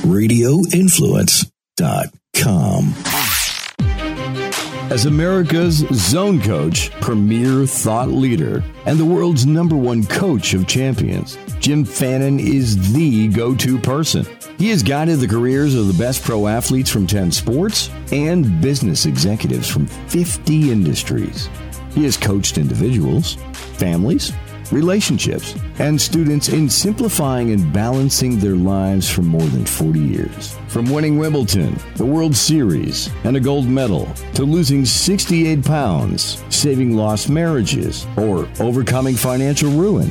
radioinfluence.com. As America's zone coach, premier thought leader, and the world's number one coach of champions, Jim Fannin is the go to person. He has guided the careers of the best pro athletes from 10 sports and business executives from 50 industries. He has coached individuals, families, relationships, and students in simplifying and balancing their lives for more than 40 years. From winning Wimbledon, the World Series, and a gold medal, to losing 68 pounds, saving lost marriages, or overcoming financial ruin.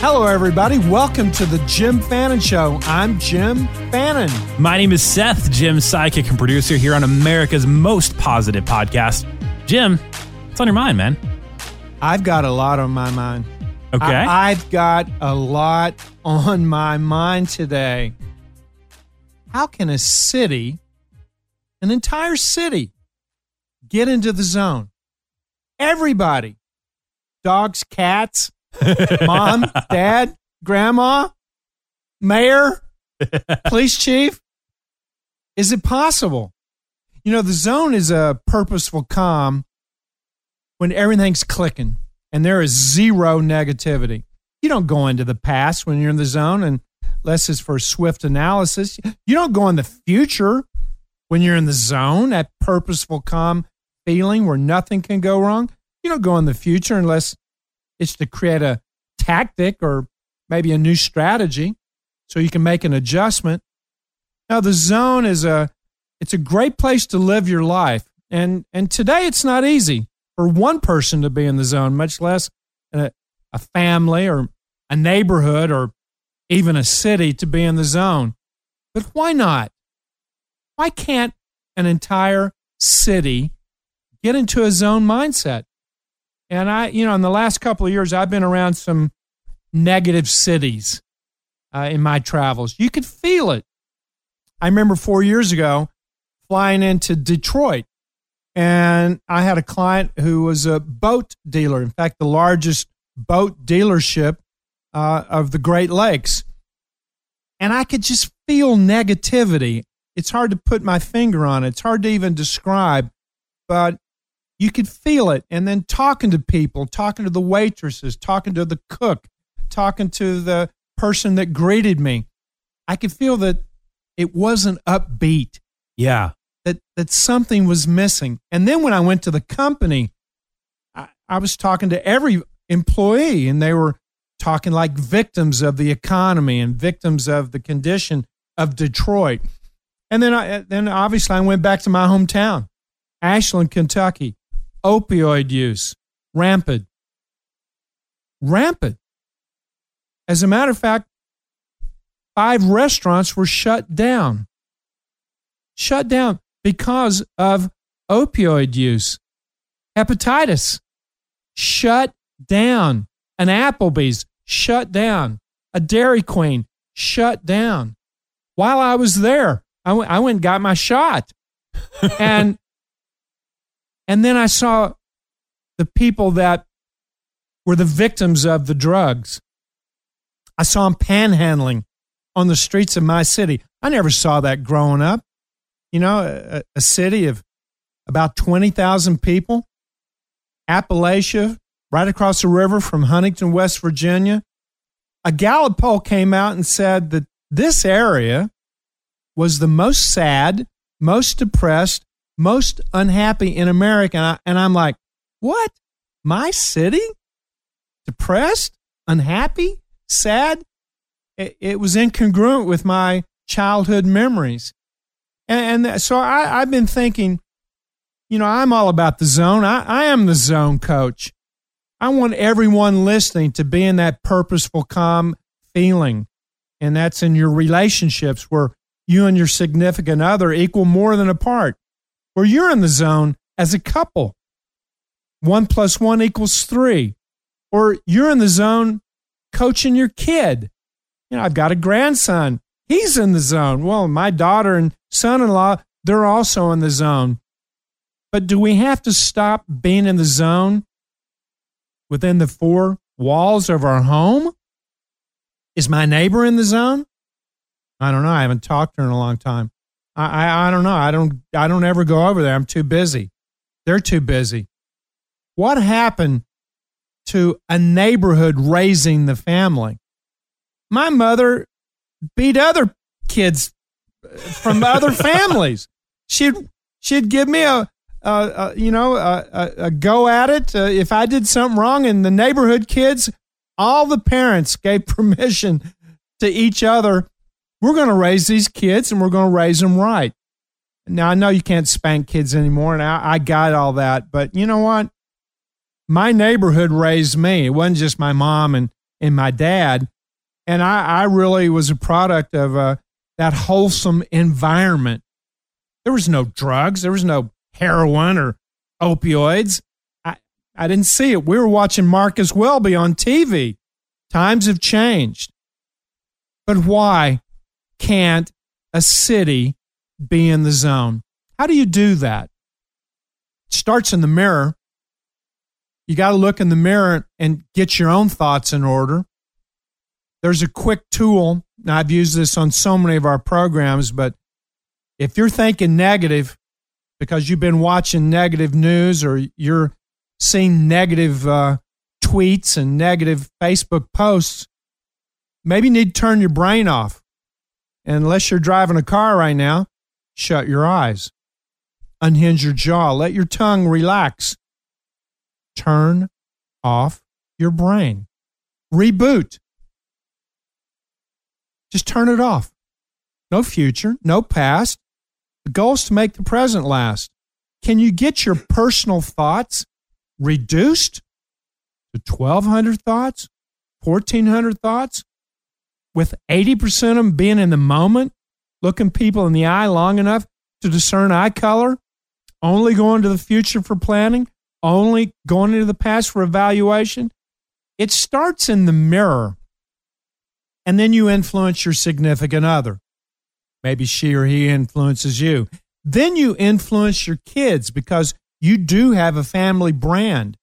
Hello, everybody. Welcome to the Jim Fannin Show. I'm Jim Fannin. My name is Seth, Jim's sidekick and producer here on America's most positive podcast. Jim, what's on your mind, man? I've got a lot on my mind. Okay. I, I've got a lot on my mind today. How can a city, an entire city, get into the zone? Everybody, dogs, cats, mom, dad, grandma, mayor, police chief. Is it possible? You know, the zone is a purposeful calm when everything's clicking and there is zero negativity. You don't go into the past when you're in the zone and unless it's for swift analysis. You don't go in the future when you're in the zone, that purposeful calm feeling where nothing can go wrong. You don't go in the future unless it's to create a tactic or maybe a new strategy so you can make an adjustment. Now the zone is a it's a great place to live your life. And and today it's not easy for one person to be in the zone, much less a, a family or a neighborhood or even a city to be in the zone. But why not? Why can't an entire city get into a zone mindset? And I, you know, in the last couple of years, I've been around some negative cities uh, in my travels. You could feel it. I remember four years ago flying into Detroit, and I had a client who was a boat dealer. In fact, the largest boat dealership uh, of the Great Lakes. And I could just feel negativity. It's hard to put my finger on it. It's hard to even describe, but you could feel it. And then talking to people, talking to the waitresses, talking to the cook, talking to the person that greeted me, I could feel that it wasn't upbeat. Yeah. That that something was missing. And then when I went to the company, I, I was talking to every employee and they were talking like victims of the economy and victims of the condition of Detroit. And then I then obviously I went back to my hometown, Ashland, Kentucky. Opioid use rampant. Rampant. As a matter of fact, five restaurants were shut down. Shut down because of opioid use. Hepatitis, shut down. An Applebee's, shut down. A Dairy Queen, shut down. While I was there, I went, I went and got my shot. and, and then I saw the people that were the victims of the drugs. I saw them panhandling on the streets of my city. I never saw that growing up. You know, a, a city of about 20,000 people, Appalachia, right across the river from Huntington, West Virginia. A Gallup poll came out and said that this area was the most sad, most depressed, most unhappy in America. And, I, and I'm like, what? My city? Depressed? Unhappy? sad. It, it was incongruent with my childhood memories. And, and so I, I've been thinking, you know, I'm all about the zone. I, I am the zone coach. I want everyone listening to be in that purposeful, calm feeling. And that's in your relationships where you and your significant other equal more than a part, where you're in the zone as a couple. One plus one equals three. Or you're in the zone coaching your kid. You know, I've got a grandson. He's in the zone. Well, my daughter and son in law, they're also in the zone. But do we have to stop being in the zone within the four walls of our home? Is my neighbor in the zone? I don't know. I haven't talked to her in a long time. I, I, I don't know. I don't I don't ever go over there. I'm too busy. They're too busy. What happened to a neighborhood raising the family? My mother beat other kids from other families. She'd she'd give me a, a, a you know a, a, go at it uh, if I did something wrong, and the neighborhood kids, all the parents gave permission to each other. We're going to raise these kids, and we're going to raise them right. Now I know you can't spank kids anymore, and I, I got all that, but you know what? My neighborhood raised me. It wasn't just my mom and and my dad and I, I really was a product of uh, that wholesome environment. There was no drugs, there was no heroin or opioids. I, I didn't see it. We were watching Marcus Welby on TV. Times have changed. But why can't a city be in the zone? How do you do that? It starts in the mirror. You got to look in the mirror and get your own thoughts in order. There's a quick tool. Now, I've used this on so many of our programs, but if you're thinking negative because you've been watching negative news or you're seeing negative uh, tweets and negative Facebook posts, maybe you need to turn your brain off. Unless you're driving a car right now, shut your eyes, unhinge your jaw, let your tongue relax, turn off your brain, reboot. Just turn it off. No future, no past. The goal is to make the present last. Can you get your personal thoughts reduced to 1,200 thoughts, 1,400 thoughts, with 80% of them being in the moment, looking people in the eye long enough to discern eye color, only going to the future for planning, only going into the past for evaluation? It starts in the mirror and then you influence your significant other. Maybe she or he influences you. Then you influence your kids because you do have a family brand.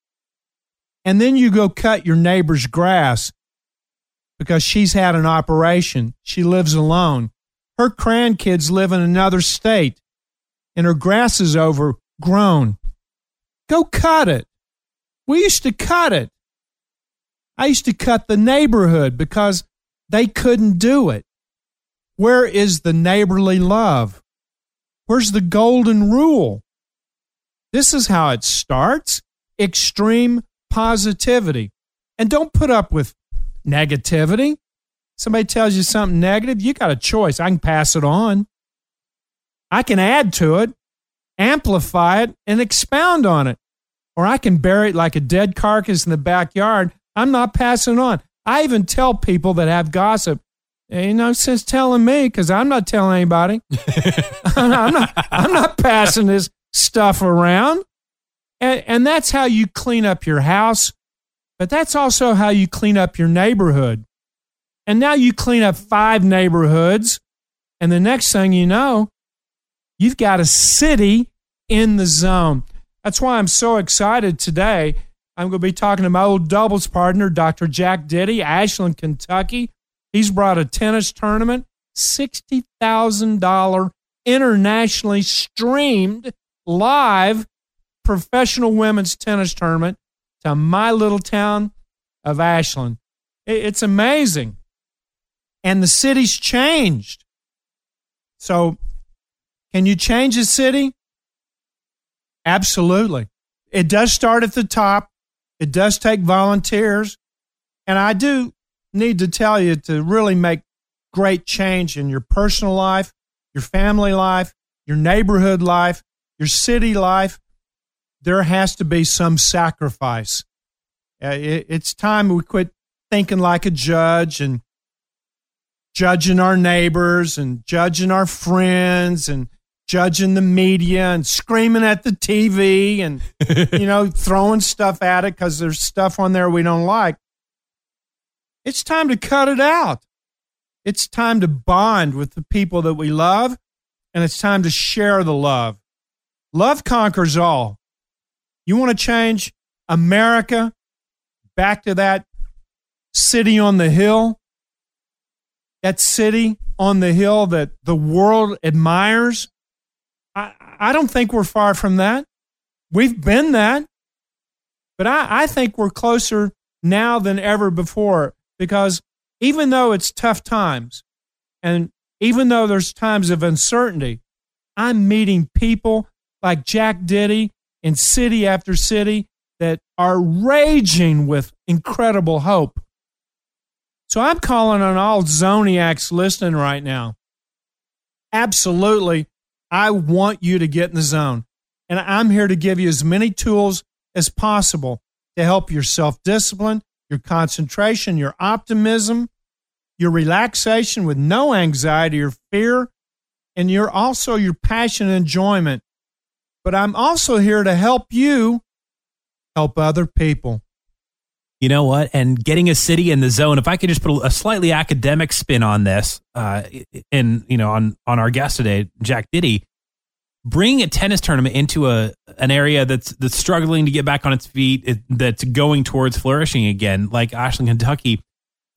And then you go cut your neighbor's grass because she's had an operation. She lives alone. Her grandkids live in another state and her grass is overgrown. Go cut it. We used to cut it. I used to cut the neighborhood because they couldn't do it. Where is the neighborly love? Where's the golden rule? This is how it starts extreme positivity. And don't put up with negativity. Somebody tells you something negative, you got a choice. I can pass it on, I can add to it, amplify it, and expound on it. Or I can bury it like a dead carcass in the backyard. I'm not passing on. I even tell people that have gossip, ain't no sense telling me because I'm not telling anybody. I'm not. I'm not passing this stuff around. And, and that's how you clean up your house, but that's also how you clean up your neighborhood. And now you clean up five neighborhoods, and the next thing you know, you've got a city in the zone. That's why I'm so excited today I'm going to be talking to my old doubles partner, Dr. Jack Ditty, Ashland, Kentucky. He's brought a tennis tournament, $60,000 internationally streamed live professional women's tennis tournament to my little town of Ashland. It's amazing. And the city's changed. So, can you change a city? Absolutely. It does start at the top. It does take volunteers. And I do need to tell you to really make great change in your personal life, your family life, your neighborhood life, your city life. There has to be some sacrifice. Uh, it's time we quit thinking like a judge and judging our neighbors and judging our friends and judging the media and screaming at the TV and, you know, throwing stuff at it because there's stuff on there we don't like. It's time to cut it out. It's time to bond with the people that we love, and it's time to share the love. Love conquers all. You want to change America back to that city on the hill? That city on the hill that the world admires? I, I don't think we're far from that. We've been that. But I, I think we're closer now than ever before because even though it's tough times and even though there's times of uncertainty, I'm meeting people like Jack Ditty in city after city that are raging with incredible hope. So I'm calling on all Zoniacs listening right now. Absolutely, I want you to get in the zone. And I'm here to give you as many tools as possible to help your self discipline, your concentration, your optimism, your relaxation with no anxiety or fear, and you're also your passion and enjoyment. But I'm also here to help you help other people. You know what? And getting a city in the zone. If I could just put a slightly academic spin on this, uh, and you know, on on our guest today, Jack Ditty, bringing a tennis tournament into a an area that's that's struggling to get back on its feet, that's going towards flourishing again, like Ashland, Kentucky.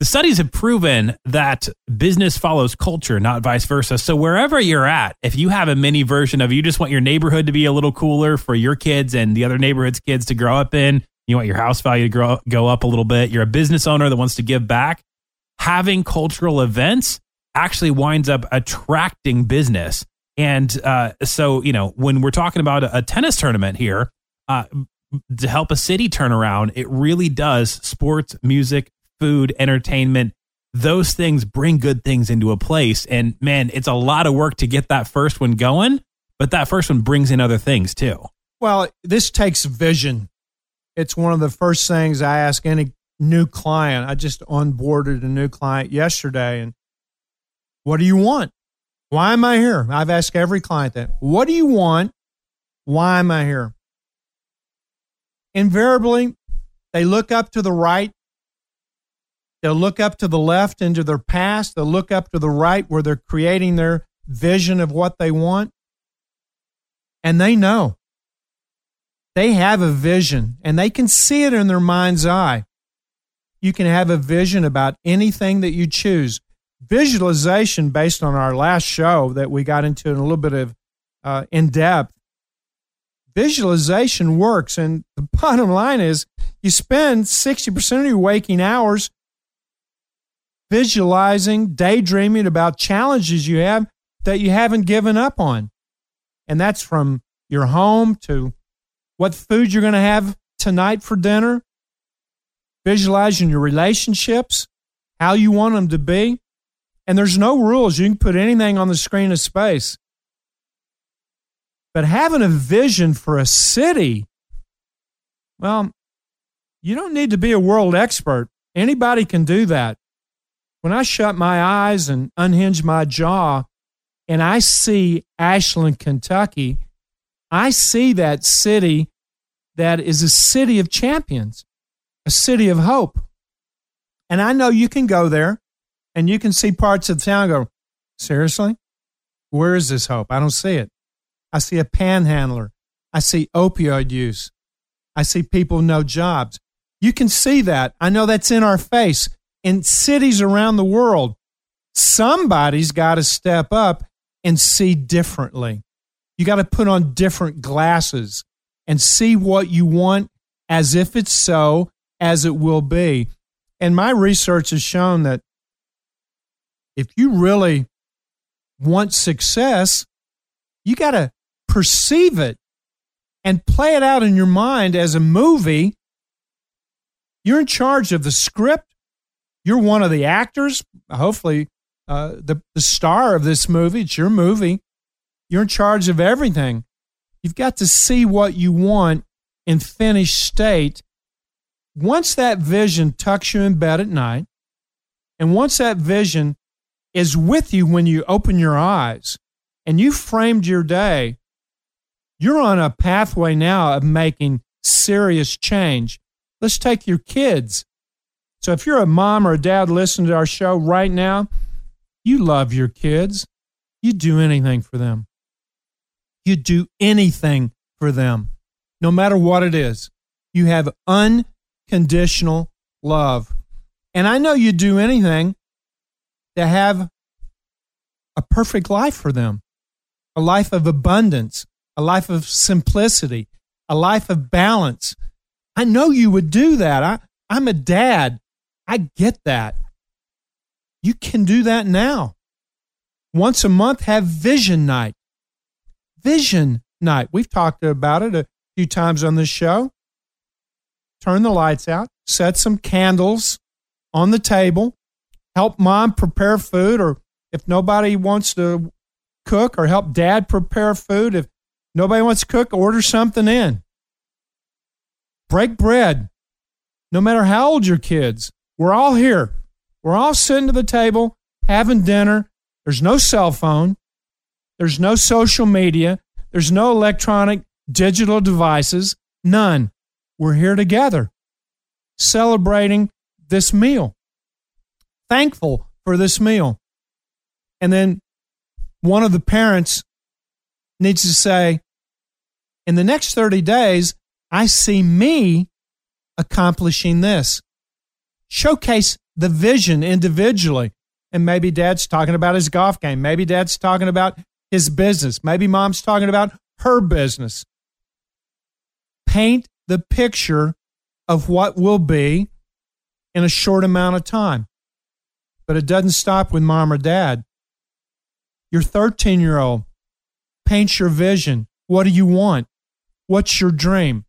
The studies have proven that business follows culture, not vice versa. So wherever you're at, if you have a mini version of you just want your neighborhood to be a little cooler for your kids and the other neighborhood's kids to grow up in, you want your house value to grow, go up a little bit, you're a business owner that wants to give back, having cultural events actually winds up attracting business. And uh, so, you know, when we're talking about a, tennis tournament here, uh, to help a city turn around, it really does sports, music, food, entertainment, those things bring good things into a place. And man, it's a lot of work to get that first one going, but that first one brings in other things too. Well, this takes vision. It's one of the first things I ask any new client. I just onboarded a new client yesterday and what do you want? Why am I here? I've asked every client that. What do you want? Why am I here? Invariably, they look up to the right They'll look up to the left into their past. They'll look up to the right where they're creating their vision of what they want. And they know. They have a vision and they can see it in their mind's eye. You can have a vision about anything that you choose. Visualization, based on our last show that we got into in a little bit of uh, in depth, visualization works. And the bottom line is you spend 60% of your waking hours visualizing, daydreaming about challenges you have that you haven't given up on. And that's from your home to what food you're going to have tonight for dinner, visualizing your relationships, how you want them to be. And there's no rules. You can put anything on the screen of space. But having a vision for a city, well, you don't need to be a world expert. Anybody can do that. When I shut my eyes and unhinge my jaw and I see Ashland, Kentucky, I see that city that is a city of champions, a city of hope. And I know you can go there and you can see parts of the town go, seriously? Where is this hope? I don't see it. I see a panhandler. I see opioid use. I see people no jobs. You can see that. I know that's in our face in cities around the world, somebody's got to step up and see differently. You got to put on different glasses and see what you want as if it's so as it will be. And my research has shown that if you really want success, you got to perceive it and play it out in your mind as a movie. You're in charge of the script you're one of the actors, hopefully uh, the, the star of this movie. It's your movie. You're in charge of everything. You've got to see what you want in finished state. Once that vision tucks you in bed at night, and once that vision is with you when you open your eyes and you framed your day, you're on a pathway now of making serious change. Let's take your kids. So if you're a mom or a dad listening to our show right now, you love your kids. You do anything for them. You do anything for them, no matter what it is. You have unconditional love. And I know you do anything to have a perfect life for them, a life of abundance, a life of simplicity, a life of balance. I know you would do that. I, I'm a dad. I get that. You can do that now. Once a month, have vision night. Vision night. We've talked about it a few times on this show. Turn the lights out, set some candles on the table, help mom prepare food, or if nobody wants to cook, or help dad prepare food. If nobody wants to cook, order something in. Break bread, no matter how old your kids. We're all here. We're all sitting at the table having dinner. There's no cell phone. There's no social media. There's no electronic digital devices. None. We're here together celebrating this meal, thankful for this meal. And then one of the parents needs to say, in the next 30 days, I see me accomplishing this. Showcase the vision individually. And maybe dad's talking about his golf game. Maybe dad's talking about his business. Maybe mom's talking about her business. Paint the picture of what will be in a short amount of time. But it doesn't stop with mom or dad. Your 13 year old, paint your vision. What do you want? What's your dream?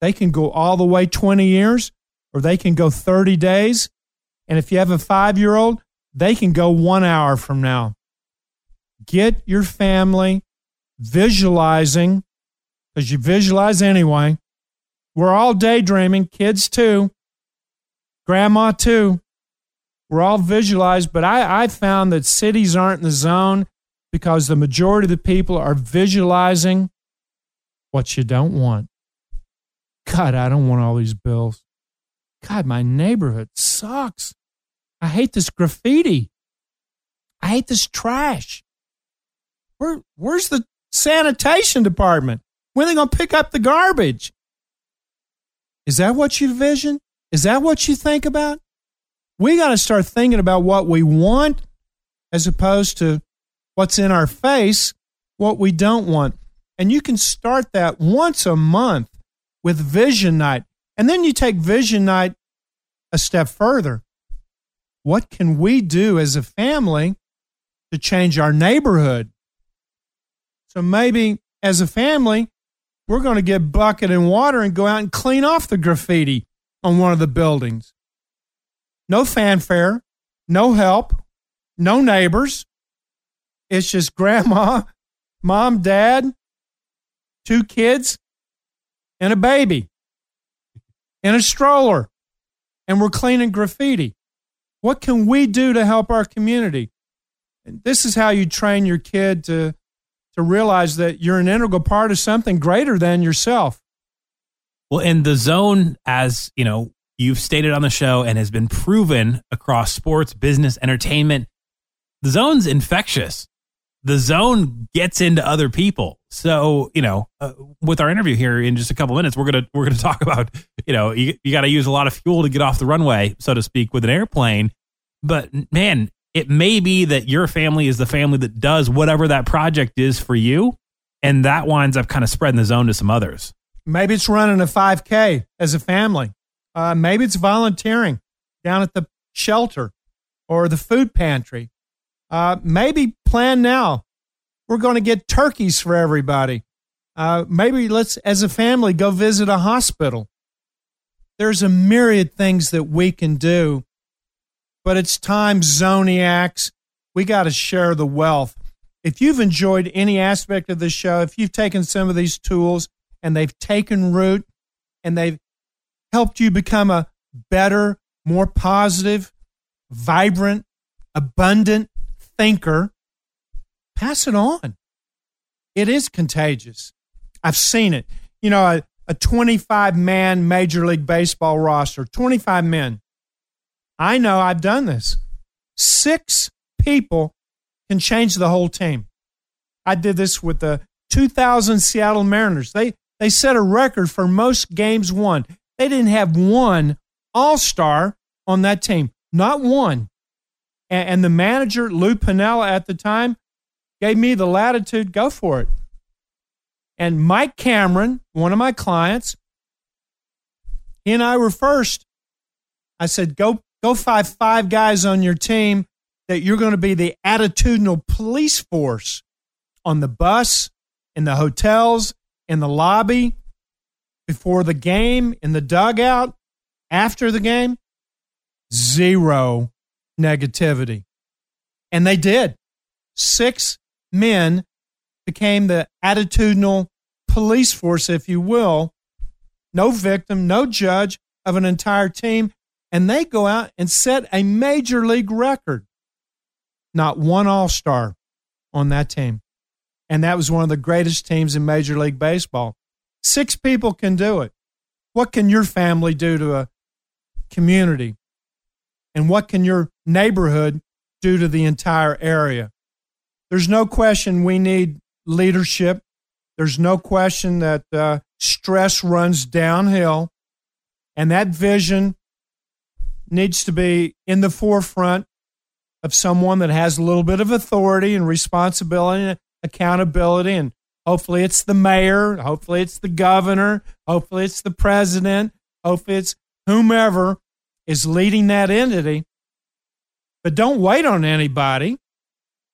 They can go all the way 20 years or they can go 30 days. And if you have a five year old, they can go one hour from now. Get your family visualizing, because you visualize anyway. We're all daydreaming, kids too, grandma too. We're all visualized, but I, I found that cities aren't in the zone because the majority of the people are visualizing what you don't want. God, I don't want all these bills. God, my neighborhood sucks. I hate this graffiti. I hate this trash. Where, where's the sanitation department? When are they going to pick up the garbage? Is that what you vision? Is that what you think about? We got to start thinking about what we want as opposed to what's in our face, what we don't want. And you can start that once a month with Vision Night. And then you take Vision Night a step further. What can we do as a family to change our neighborhood? So maybe as a family, we're going to get bucket and water and go out and clean off the graffiti on one of the buildings. No fanfare, no help, no neighbors. It's just grandma, mom, dad, two kids, and a baby in a stroller. And we're cleaning graffiti. What can we do to help our community? And this is how you train your kid to, to realize that you're an integral part of something greater than yourself. Well, in the zone, as you know, you've stated on the show and has been proven across sports, business, entertainment, the zone's infectious the zone gets into other people. So, you know, uh, with our interview here in just a couple minutes, we're to we're to talk about, you know, you, you got to use a lot of fuel to get off the runway, so to speak, with an airplane. But man, it may be that your family is the family that does whatever that project is for you, and that winds up kind of spreading the zone to some others. Maybe it's running a 5K as a family. Uh, maybe it's volunteering down at the shelter or the food pantry uh, maybe plan now. We're going to get turkeys for everybody. Uh, maybe let's, as a family, go visit a hospital. There's a myriad things that we can do, but it's time, Zoniacs. We got to share the wealth. If you've enjoyed any aspect of the show, if you've taken some of these tools and they've taken root and they've helped you become a better, more positive, vibrant, abundant, thinker, pass it on. It is contagious. I've seen it. You know, a, a 25 man Major League Baseball roster, 25 men. I know I've done this. Six people can change the whole team. I did this with the 2000 Seattle Mariners. They they set a record for most games won. They didn't have one All-Star on that team, not one. And, and the manager Lou Piniella at the time gave me the latitude. Go for it. And Mike Cameron, one of my clients, he and I were first. I said, go go find five guys on your team that you're going to be the attitudinal police force on the bus, in the hotels, in the lobby, before the game, in the dugout, after the game. Zero negativity. And they did. Six men became the attitudinal police force, if you will. No victim, no judge of an entire team. And they go out and set a major league record. Not one All Star on that team. And that was one of the greatest teams in Major League Baseball. Six people can do it. What can your family do to a community? And what can your neighborhood do to the entire area? There's no question we need leadership. There's no question that uh, stress runs downhill. And that vision needs to be in the forefront of someone that has a little bit of authority and responsibility and accountability. And hopefully it's the mayor, hopefully it's the governor, hopefully it's the president, hopefully it's whomever is leading that entity. But don't wait on anybody.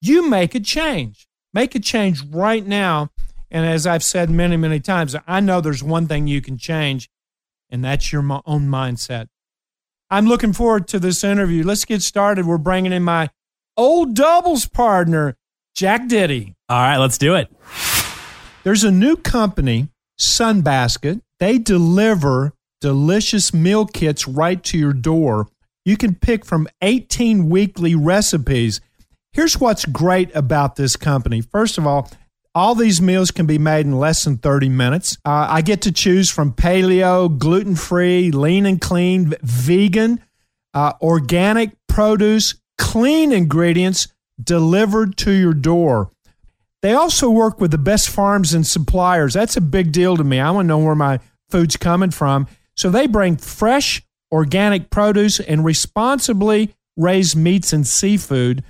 You make a change. Make a change right now. And as I've said many, many times, I know there's one thing you can change, and that's your own mindset. I'm looking forward to this interview. Let's get started. We're bringing in my old doubles partner, Jack Ditty. All right, let's do it. There's a new company, Sunbasket. They deliver delicious meal kits right to your door. You can pick from 18 weekly recipes. Here's what's great about this company. First of all, all these meals can be made in less than 30 minutes. Uh, I get to choose from paleo, gluten free, lean and clean, vegan, uh, organic produce, clean ingredients delivered to your door. They also work with the best farms and suppliers. That's a big deal to me. I want to know where my food's coming from. So they bring fresh, organic produce and responsibly raised meats and seafood,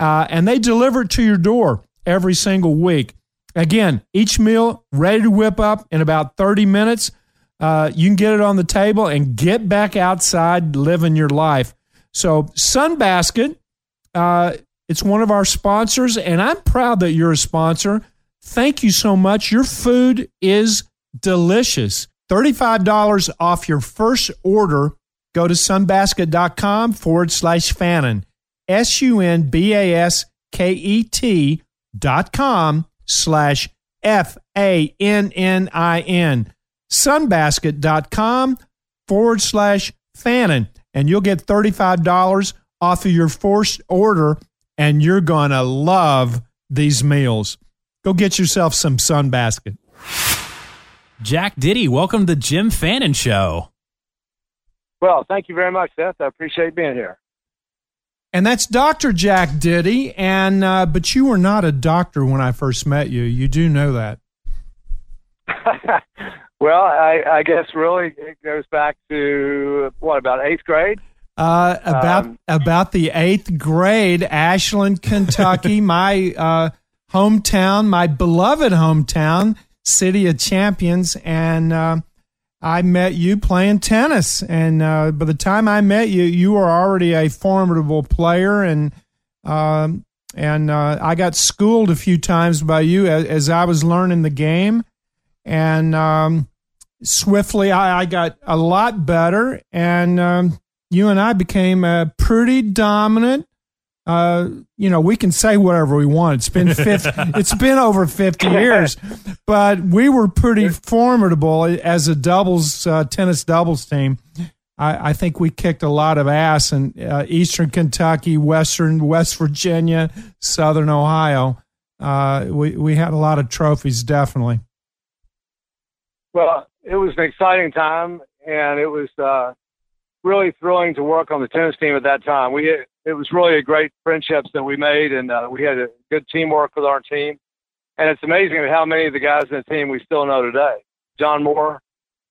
uh, and they deliver it to your door every single week. Again, each meal ready to whip up in about 30 minutes. Uh, you can get it on the table and get back outside living your life. So, Sunbasket, uh, it's one of our sponsors, and I'm proud that you're a sponsor. Thank you so much. Your food is delicious. $35 off your first order. Go to sunbasket.com forward slash Fannin. S U N B A S K E T dot com slash F A N N I N. Sunbasket.com forward slash Fannin. And you'll get $35 off of your first order, and you're going to love these meals. Go get yourself some Sunbasket. Jack Ditty, welcome to the Jim Fannin Show. Well, thank you very much, Seth. I appreciate being here. And that's Dr. Jack Ditty. And uh, but you were not a doctor when I first met you. You do know that. well, I, I, guess really it goes back to what about eighth grade? Uh, about um, about the eighth grade, Ashland, Kentucky, my uh, hometown, my beloved hometown, city of champions, and uh, I met you playing tennis, and uh, by the time I met you, you were already a formidable player, and um, and uh, I got schooled a few times by you as, as I was learning the game, and um, swiftly I, I, got a lot better, and um, you and I became a pretty dominant uh, you know, we can say whatever we want. It's been 50, it's been over 50 years, but we were pretty formidable as a doubles, uh, tennis doubles team. I, I, think we kicked a lot of ass in uh, Eastern Kentucky, Western West Virginia, Southern Ohio. uh, we we had a lot of trophies, definitely. Well, it was an exciting time, and it was uh, really thrilling to work on the tennis team at that time. We it was really a great friendships that we made, and uh, we had a good teamwork with our team. And it's amazing how many of the guys in the team we still know today. John Moore,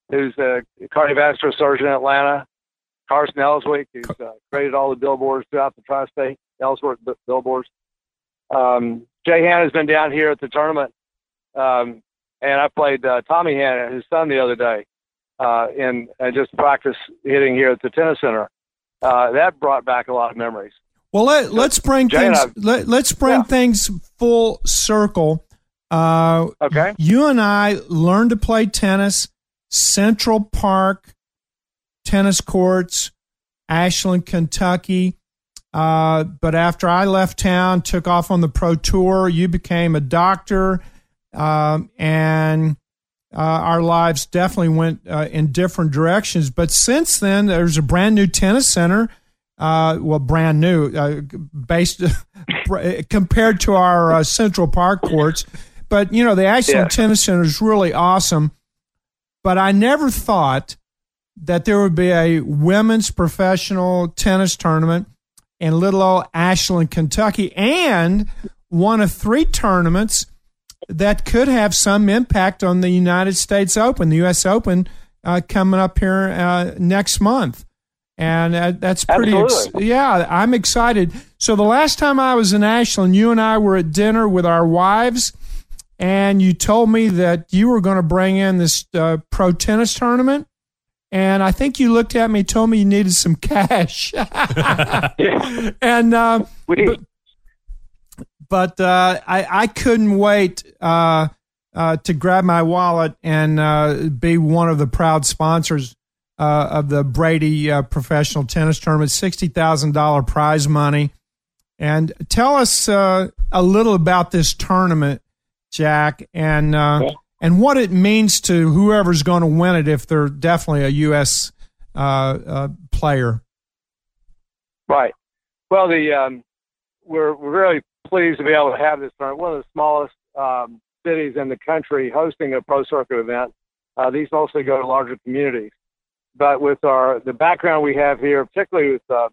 who's a cardiovascular surgeon in Atlanta. Carson Ellswick, who's uh, created all the billboards throughout the tri-state Ellsworth billboards. Um, Jay Hanna's been down here at the tournament, um, and I played uh, Tommy Hannah, his son, the other day, uh, in and just practice hitting here at the tennis center. Uh, that brought back a lot of memories. Well, let, us bring Jay things. Let, us bring yeah. things full circle. Uh, okay. You and I learned to play tennis. Central Park tennis courts, Ashland, Kentucky. Uh, but after I left town, took off on the pro tour, you became a doctor, um, and uh, our lives definitely went uh, in different directions. But since then, there's a brand new tennis center. Uh, well, brand new, uh, based compared to our uh, Central Park courts. But you know, the Ashland yeah. Tennis Center is really awesome. But I never thought that there would be a women's professional tennis tournament in little old Ashland, Kentucky, and one of three tournaments that could have some impact on the United States Open, the U.S. Open, uh, coming up here uh, next month. And uh, that's pretty, ex- yeah, I'm excited. So the last time I was in Ashland, you and I were at dinner with our wives, and you told me that you were going to bring in this uh, pro tennis tournament and I think you looked at me, told me you needed some cash, and uh, but, but uh, I I couldn't wait uh, uh to grab my wallet and uh, be one of the proud sponsors uh, of the Braidy Professional Tennis Tournament, sixty thousand dollar prize money, and tell us a little about this tournament, Jack, and and what it means to whoever's going to win it if they're definitely a U.S. Uh, uh, player. Right. Well, the um, we're we're really pleased to be able to have this tournament. One of the smallest um, cities in the country hosting a pro circuit event. Uh, these mostly go to larger communities, but with our the background we have here, particularly with uh,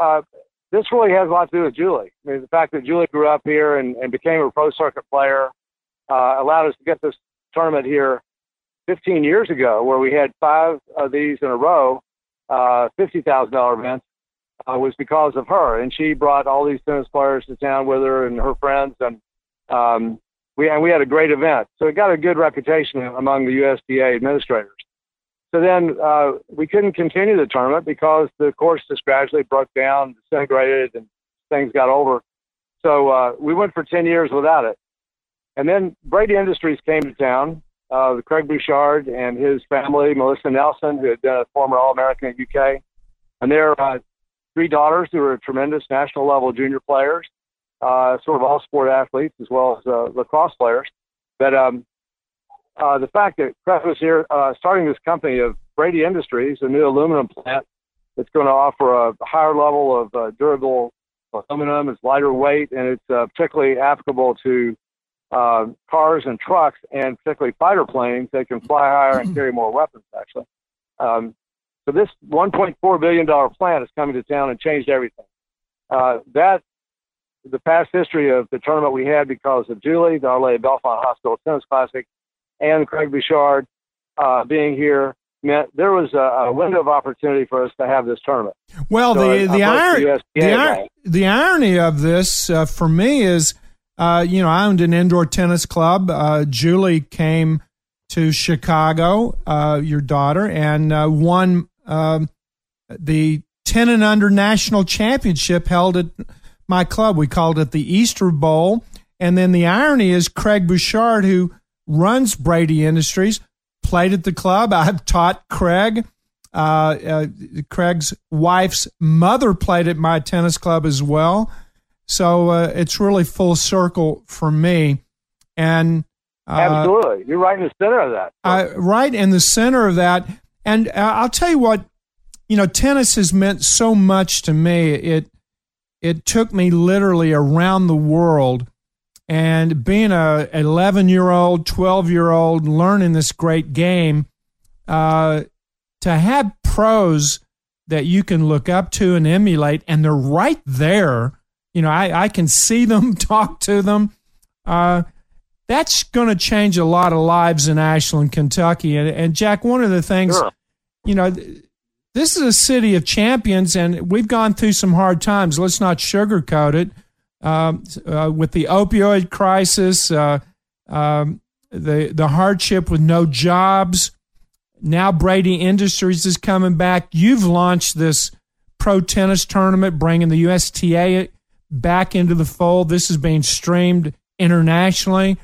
uh, this really has a lot to do with Julie. I mean, the fact that Julie grew up here and, and became a pro circuit player, uh, allowed us to get this tournament here 15 years ago, where we had five of these in a row, uh, $50,000 events, uh, was because of her. And she brought all these tennis players to town with her and her friends, and um, we and we had a great event. So it got a good reputation among the USTA administrators. So then uh, we couldn't continue the tournament because the course just gradually broke down, disintegrated, and things got over. So uh, we went for 10 years without it. And then Braidy Industries came to town. Uh, Craig Bouchard and his family, Melissa Nelson, who had been a former All-American at UK, and their uh, three daughters who are tremendous national level junior players, uh, sort of all sport athletes as well as uh, lacrosse players. But um, uh, the fact that Craig was here uh, starting this company of Braidy Industries, a new aluminum plant that's going to offer a higher level of uh, durable aluminum. It's lighter weight and it's uh, particularly applicable to uh, cars and trucks, and particularly fighter planes, that can fly higher and carry more weapons, actually. Um, so this $1.4 billion plant is coming to town and changed everything. Uh, that, the past history of the tournament we had because of Julie, the Our Lady of Hospital Tennis Classic, and Craig Bouchard uh, being here meant there was a, a, window of opportunity for us to have this tournament. Well, so the, the, ir- the, the, irony of this uh, for me is uh, you know, I owned an indoor tennis club. Uh, Julie came to Chicago, uh, your daughter, and uh, won um, the 10 and under national championship held at my club. We called it the Easter Bowl. And then the irony is Craig Bouchard, who runs Braidy Industries, played at the club. I've taught Craig. Uh, uh, Craig's wife's mother played at my tennis club as well. So uh, it's really full circle for me. And uh, absolutely, you're right in the center of that. I, right in the center of that. And uh, I'll tell you what, you know, tennis has meant so much to me. It it took me literally around the world. and being a 11 year old, 12 year old, learning this great game, uh, to have pros that you can look up to and emulate, and they're right there. You know, I, I can see them, talk to them. Uh, that's going to change a lot of lives in Ashland, Kentucky. And, and Jack, one of the things, sure. you know, this is a city of champions, and we've gone through some hard times. Let's not sugarcoat it. Um, uh, with the opioid crisis, uh, um, the the hardship with no jobs, now Braidy Industries is coming back. You've launched this pro tennis tournament, bringing the USTA back into the fold. This is being streamed internationally.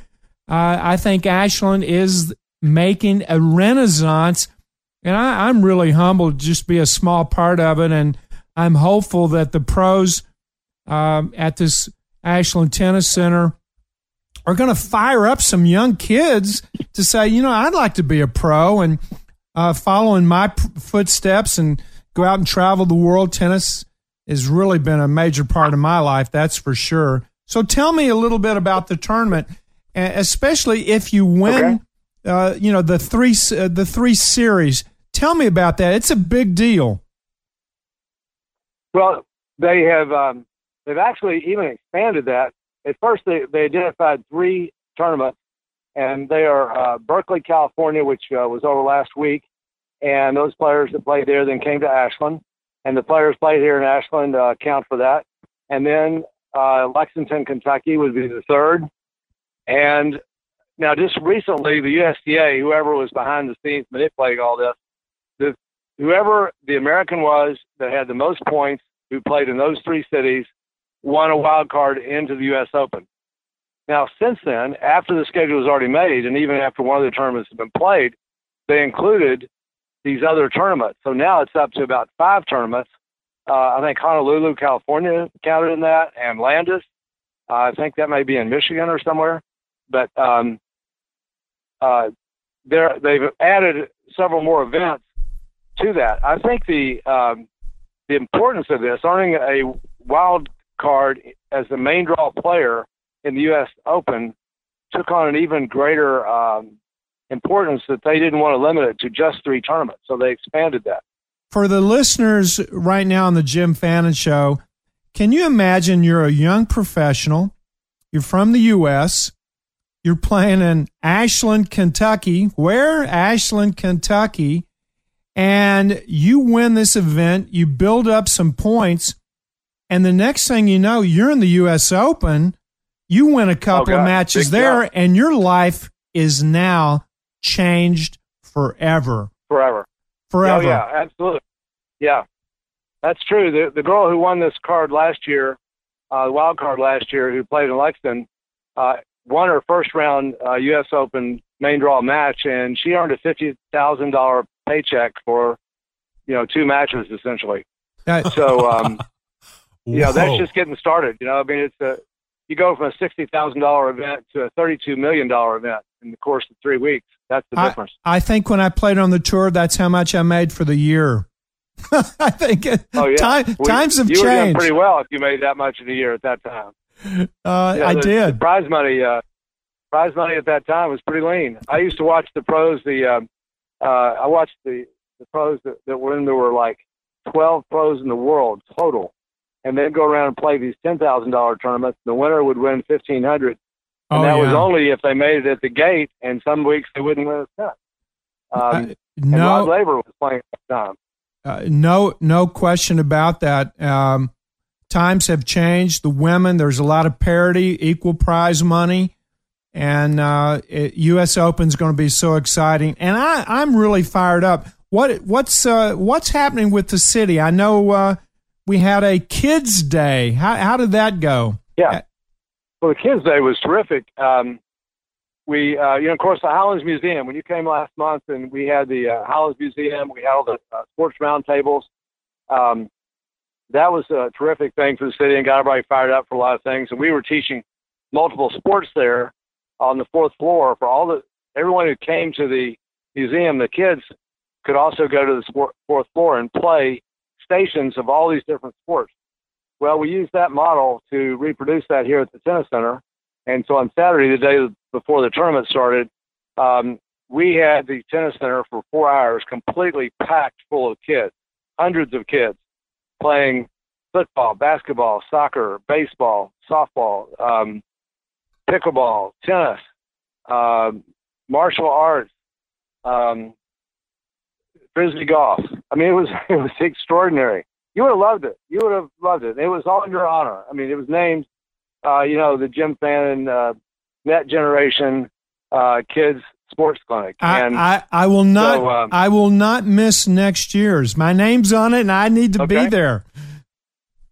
Uh, I think Ashland is making a renaissance, and I, am really humbled to just be a small part of it. And I'm hopeful that the pros um, at this Ashland Tennis Center are going to fire up some young kids to say, you know, I'd like to be a pro and uh, following my p- footsteps and go out and travel the world. Tennis has really been a major part of my life, that's for sure. So tell me a little bit about the tournament especially if you win. Okay. Uh, you know the three uh, the three series. Tell me about that. It's a big deal. Well, they have um, they've actually even expanded that. At first, they, they identified three tournaments, and they are uh, Berkeley, California, which uh, was over last week, and those players that played there then came to Ashland, and the players played here in Ashland uh, count for that. And then uh, Lexington, Kentucky would be the third, and now, just recently, the USTA, whoever was behind the scenes manipulating all this, the, whoever the American was that had the most points, who played in those three cities, won a wild card into the U.S. Open. Now, since then, after the schedule was already made, and even after one of the tournaments had been played, they included these other tournaments. So now it's up to about five tournaments. Uh, I think Honolulu, California counted in that, and Landis. Uh, I think that may be in Michigan or somewhere but um, uh, they've added several more events to that. I think the um, the importance of this, earning a wild card as the main draw player in the U.S. Open, took on an even greater um, importance that they didn't want to limit it to just three tournaments, so they expanded that. For the listeners right now on the Jim Fannin Show, can you imagine you're a young professional, you're from the U.S., you're playing in Ashland, Kentucky. Where? Ashland, Kentucky. And you win this event, you build up some points, and the next thing you know, you're in the U.S. Open. You win a couple oh, of matches Big there, job. and your life is now changed forever. Forever. Forever. Oh, yeah, absolutely. Yeah, that's true. The, the girl who won this card last year, uh, the wild card last year, who played in Lexington, uh, won her first round uh, U.S. Open main draw match, and she earned a fifty thousand dollar paycheck for you know two matches essentially. So um, you know that's just getting started. You know, I mean, it's a you go from a sixty thousand dollar event to a thirty two million dollar event in the course of three weeks. That's the I, difference. I think when I played on the tour, that's how much I made for the year. I think oh, yeah. time, well, times have you changed. You were doing pretty well if you made that much in a year at that time. Uh, yeah, I the, did. Prize money, uh, prize money at that time was pretty lean. I used to watch the pros. The um, uh, I watched the the pros that, that were in there were like twelve pros in the world total, and then go around and play these ten thousand dollar tournaments. The winner would win fifteen hundred, and oh, that yeah. was only if they made it at the gate. And some weeks they wouldn't win a cent. Um, no, and Rod Laver was playing at the time. Uh, no, no question about that. Um, times have changed. The women, there's a lot of parity, equal prize money, and uh, it, U.S. Open is going to be so exciting. And I, I'm really fired up. What what's uh, what's happening with the city? I know uh, we had a Kids Day. How how did that go? Yeah, well, the Kids Day was terrific. Um, we, uh, you know, of course, the Highlands Museum. When you came last month, and we had the uh, Highlands Museum, we had all the uh, sports roundtables. Um, that was a terrific thing for the city and got everybody fired up for a lot of things. And we were teaching multiple sports there on the fourth floor for all the everyone who came to the museum. The kids could also go to the sport, fourth floor and play stations of all these different sports. Well, we used that model to reproduce that here at the tennis center, And so on Saturday, the day before the tournament started, um, we had the tennis center for four hours completely packed full of kids, hundreds of kids playing football, basketball, soccer, baseball, softball, um, pickleball, tennis, um, martial arts, um, frisbee golf. I mean, it was it was extraordinary. You would have loved it. You would have loved it. It was all in your honor. I mean, it was named, uh, you know, the Jim Fannin uh, Net Generation uh, Kids Sports Clinic. And I, I, I will not so, um, I will not miss next year's. My name's on it, and I need to okay. be there.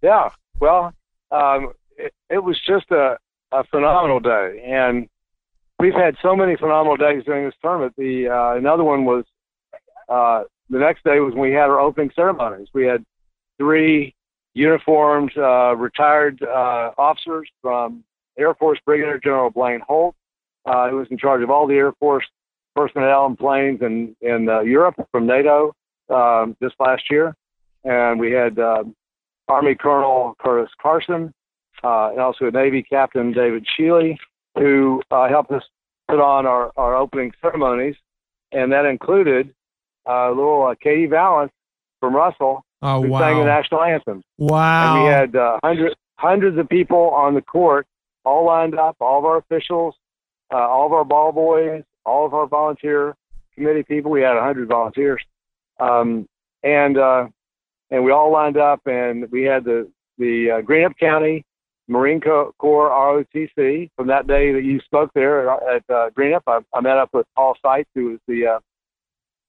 Yeah. Well, um, it, it was just a, a phenomenal day, and we've had so many phenomenal days during this tournament. The uh, another one was uh, the next day was when we had our opening ceremonies. We had three uniformed uh, retired uh, officers from Air Force Brigadier General Blaine Holt, uh, who was in charge of all the Air Force personnel and planes in in uh, Europe from NATO um, this last year, and we had uh, Army Colonel Curtis Carson, uh, and also Navy Captain David Shealy, who uh, helped us put on our, our opening ceremonies, and that included uh, little uh, Katie Valance from Russell, oh, who wow. sang the national anthem. Wow! And we had uh, hundreds hundreds of people on the court, all lined up, all of our officials, uh, all of our ball boys, all of our volunteer committee people. We had hundred volunteers, um, and uh, and we all lined up, and we had the the uh, Greenup County Marine Corps ROTC. From that day that you spoke there at, at uh, Greenup, I, I met up with Paul Seitz, who was the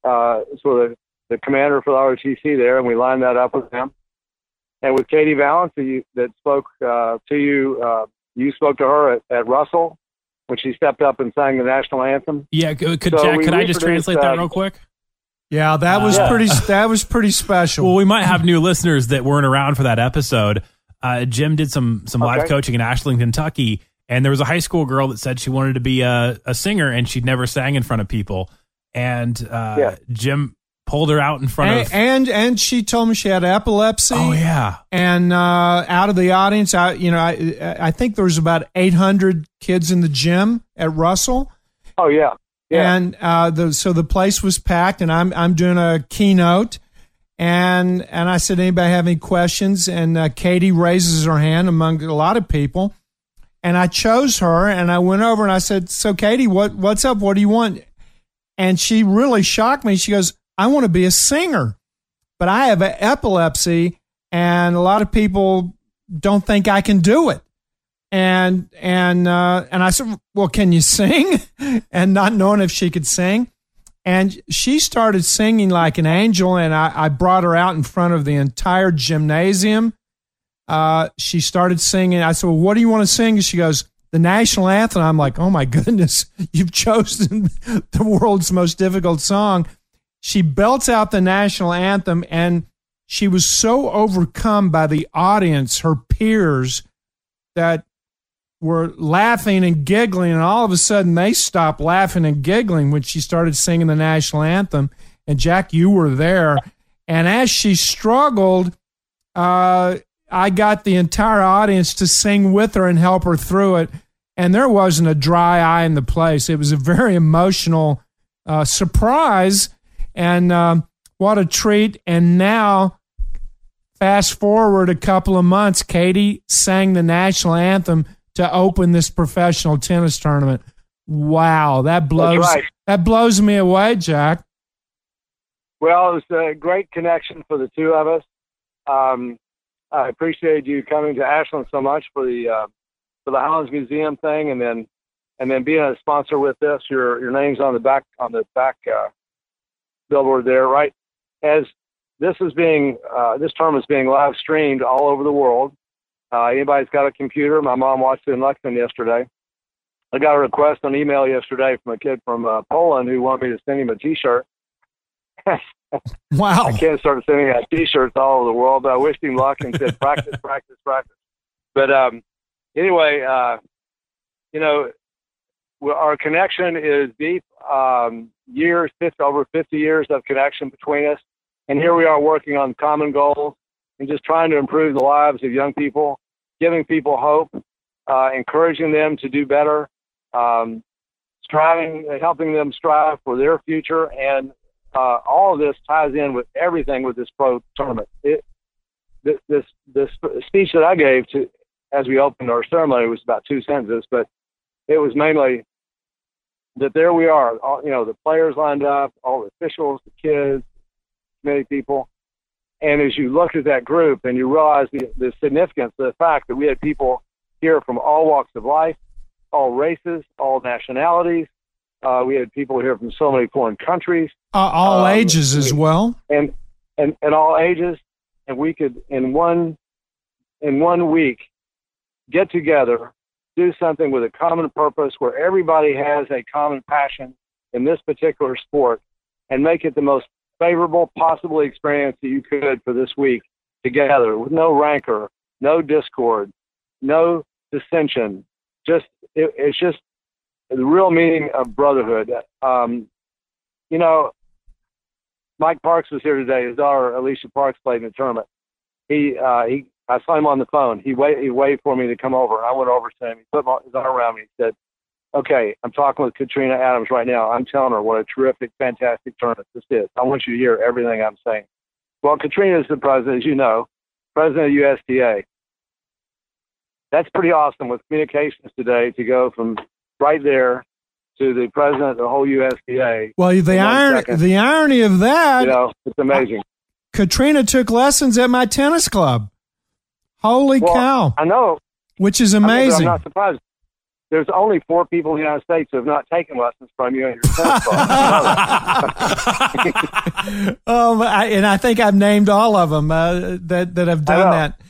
uh, uh, sort of the commander for the ROTC there, and we lined that up with him. And with Katie Valance, that spoke uh, to you, you spoke to her at, at Russell when she stepped up and sang the national anthem. Yeah, could so Jack? Could I just translate that real quick? Yeah, that was uh, pretty. That was pretty special. Well, we might have new listeners that weren't around for that episode. Uh, Jim did some some okay. live coaching in Ashland, Kentucky, and there was a high school girl that said she wanted to be a, a singer and she'd never sang in front of people. And uh, yeah. Jim pulled her out in front and, of and and she told me she had epilepsy. Oh yeah. And uh, out of the audience, I you know I I think there was about 800 kids in the gym at Russell. Oh yeah. Yeah. And uh, the so the place was packed, and I'm I'm doing a keynote, and and I said, anybody have any questions? And uh, Katie raises her hand among a lot of people, and I chose her, and I went over and I said, so Katie, what what's up? What do you want? And she really shocked me. She goes, I want to be a singer, but I have epilepsy, and a lot of people don't think I can do it and and uh, and I said, "Well, can you sing?" and not knowing if she could sing, and she started singing like an angel. And I, I brought her out in front of the entire gymnasium. Uh, she started singing. I said, "Well, what do you want to sing?" And she goes, "The national anthem." I'm like, "Oh my goodness, you've chosen the world's most difficult song." She belts out the national anthem, and she was so overcome by the audience, her peers, that were laughing and giggling, and all of a sudden they stopped laughing and giggling when she started singing the national anthem. And Jack, you were there. And as she struggled, uh, I got the entire audience to sing with her and help her through it. And there wasn't a dry eye in the place. It was a very emotional uh, surprise. And um, what a treat. And now, fast forward a couple of months, Katie sang the national anthem to open this professional tennis tournament. Wow, that blows right. that blows me away, Jack. Well, it was a great connection for the two of us. Um, I appreciate you coming to Ashland so much for the uh, for the Highlands Museum thing, and then and then being a sponsor with this. Your your name's on the back on the back uh, billboard there, right? As this is being uh, this term is being live streamed all over the world. Uh, anybody's got a computer? My mom watched it in Lexington yesterday. I got a request on email yesterday from a kid from uh, Poland who wanted me to send him a T-shirt. wow! I can't start sending out T-shirts all over the world. But I wished him luck and said, "Practice, practice, practice." But um, anyway, uh, you know, our connection is deep. Um, years, 50, over 50 years of connection between us, and here we are working on common goals and just trying to improve the lives of young people, giving people hope. uh, encouraging them to do better, um, striving, helping them strive for their future, and uh, all of this ties in with everything with this pro tournament. It, this, this this speech that I gave to as we opened our ceremony was about two sentences, but it was mainly that there we are, all, you know, the players lined up, all the officials, the kids, many people. And as you looked at that group and you realize the, the significance of the fact that we had people here from all walks of life, all races, all nationalities. Uh, we had people here from so many foreign countries. Uh, all um, ages as well. And, and, and all ages. And we could, in one, in one week, get together do something with a common purpose where everybody has a common passion in this particular sport and make it the most favorable possible experience that you could for this week together with no rancor, no discord, no dissension. Just it, it's just the real meaning of brotherhood. Um, you know, Mike Parks was here today. His daughter Alycia Parks played in the tournament. He uh, he I saw him on the phone. He wait he waited for me to come over. I went over to him. He put his arm around me. He said, "Okay, I'm talking with Katrina Adams right now. I'm telling her what a terrific, fantastic tournament this is. I want you to hear everything I'm saying." Well, Katrina is the president, as you know, president of USTA. That's pretty awesome with communications today to go from right there to the president of the whole USTA. Well, the iron, the irony of that, you know, it's amazing. Katrina took lessons at my tennis club. Holy well, cow! I know, which is amazing. I am not surprised. There's only four people in the United States who have not taken lessons from you and oh, I, and I think I've named all of them uh, that that have done I that.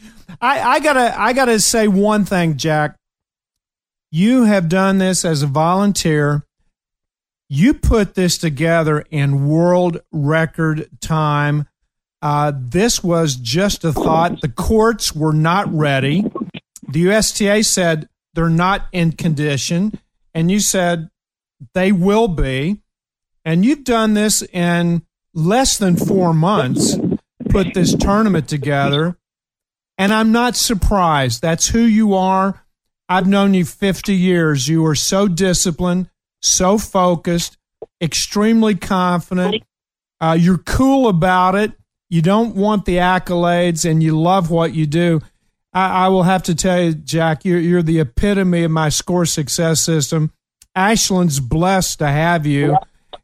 I, I gotta I gotta say one thing, Jack. You have done this as a volunteer. You put this together in world record time. Uh, this was just a thought. The courts were not ready. The USTA said they're not in condition, and you said they will be. And you've done this in less than four months, put this tournament together. And I'm not surprised. That's who you are. I've known you 50 years. You are so disciplined, so focused, extremely confident. Uh, you're cool about it you don't want the accolades and you love what you do. I, I will have to tell you, Jack, you're, you're the epitome of my score success system. Ashland's blessed to have you,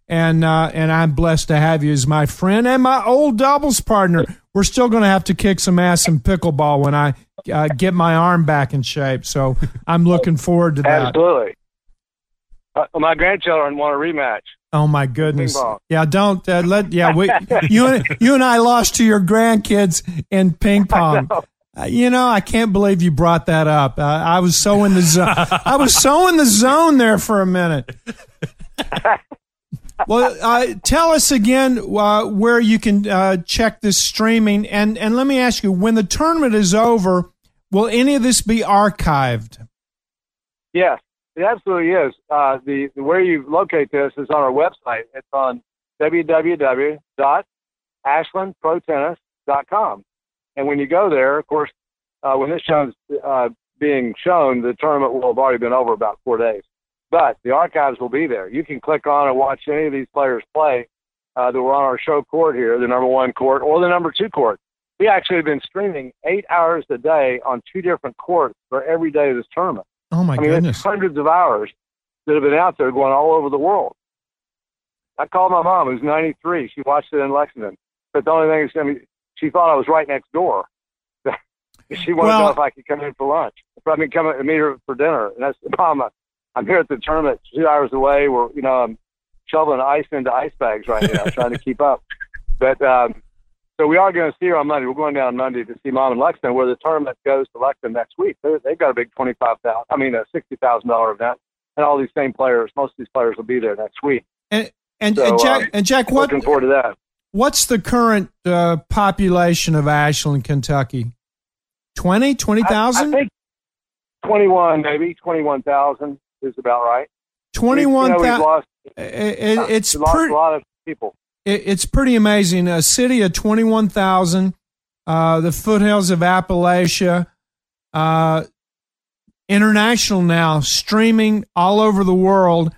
and uh, and I'm blessed to have you as my friend and my old doubles partner. We're still going to have to kick some ass in pickleball when I uh, get my arm back in shape. So I'm looking forward to that. Absolutely. Uh, my grandchildren want a rematch. Oh my goodness! Yeah, don't uh, let. Yeah, we, you you and I lost to your grandkids in ping pong. Uh, you know, I can't believe you brought that up. Uh, I was so in the zone. I was so in the zone there for a minute. well, uh, tell us again uh, where you can uh, check this streaming, and and let me ask you: when the tournament is over, will any of this be archived? Yes, it absolutely is. Uh, the, the where you locate this is on our website. It's on www.ashlandprotennis.com. And when you go there, of course, uh, when this show's uh, being shown, the tournament will have already been over about four days. But the archives will be there. You can click on and watch any of these players play uh, that were on our show court here, the number one court or the number two court. We actually have been streaming eight hours a day on two different courts for every day of this tournament. Oh my I mean, goodness! hundreds of hours that have been out there going all over the world. I called my mom, who's 93. She watched it in Lexington, but the only thing is, I mean, she thought I was right next door. she wanted well, to know if I could come in for lunch. If I mean, come and meet her for dinner. And that's the problem. I'm here at the tournament, two hours away. Where you know I'm shoveling ice into ice bags right now, trying to keep up. But um, so we are going to see her on Monday. We're going down Monday to see Mom in Lexington, where the tournament goes to Lexington next week. they have got a big twenty-five thousand, I mean, a sixty thousand dollar event, and all these same players. Most of these players will be there next week. And and, so, and Jack, uh, and Jack, what? Looking forward to that. What's the current uh, population of Ashland, Kentucky? 20, 20,000? I, I think twenty-one, maybe twenty-one thousand is about right. Twenty-one thousand. It, it, it's lost a lot of people it, it's pretty amazing. A city of 21,000, uh, the foothills of Appalachia. Uh, international now, streaming all over the world.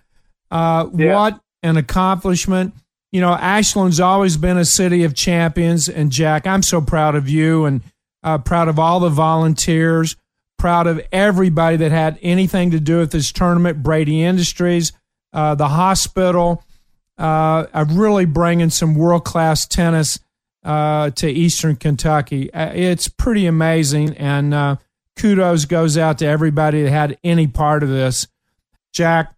Uh, Yeah. What an accomplishment. You know, Ashland's always been a city of champions. And Jack, I'm so proud of you and uh, proud of all the volunteers, proud of everybody that had anything to do with this tournament, Braidy Industries, uh, the hospital, uh, of really bringing some world class tennis uh, to Eastern Kentucky. Uh, It's pretty amazing, and uh, kudos goes out to everybody that had any part of this. Jack,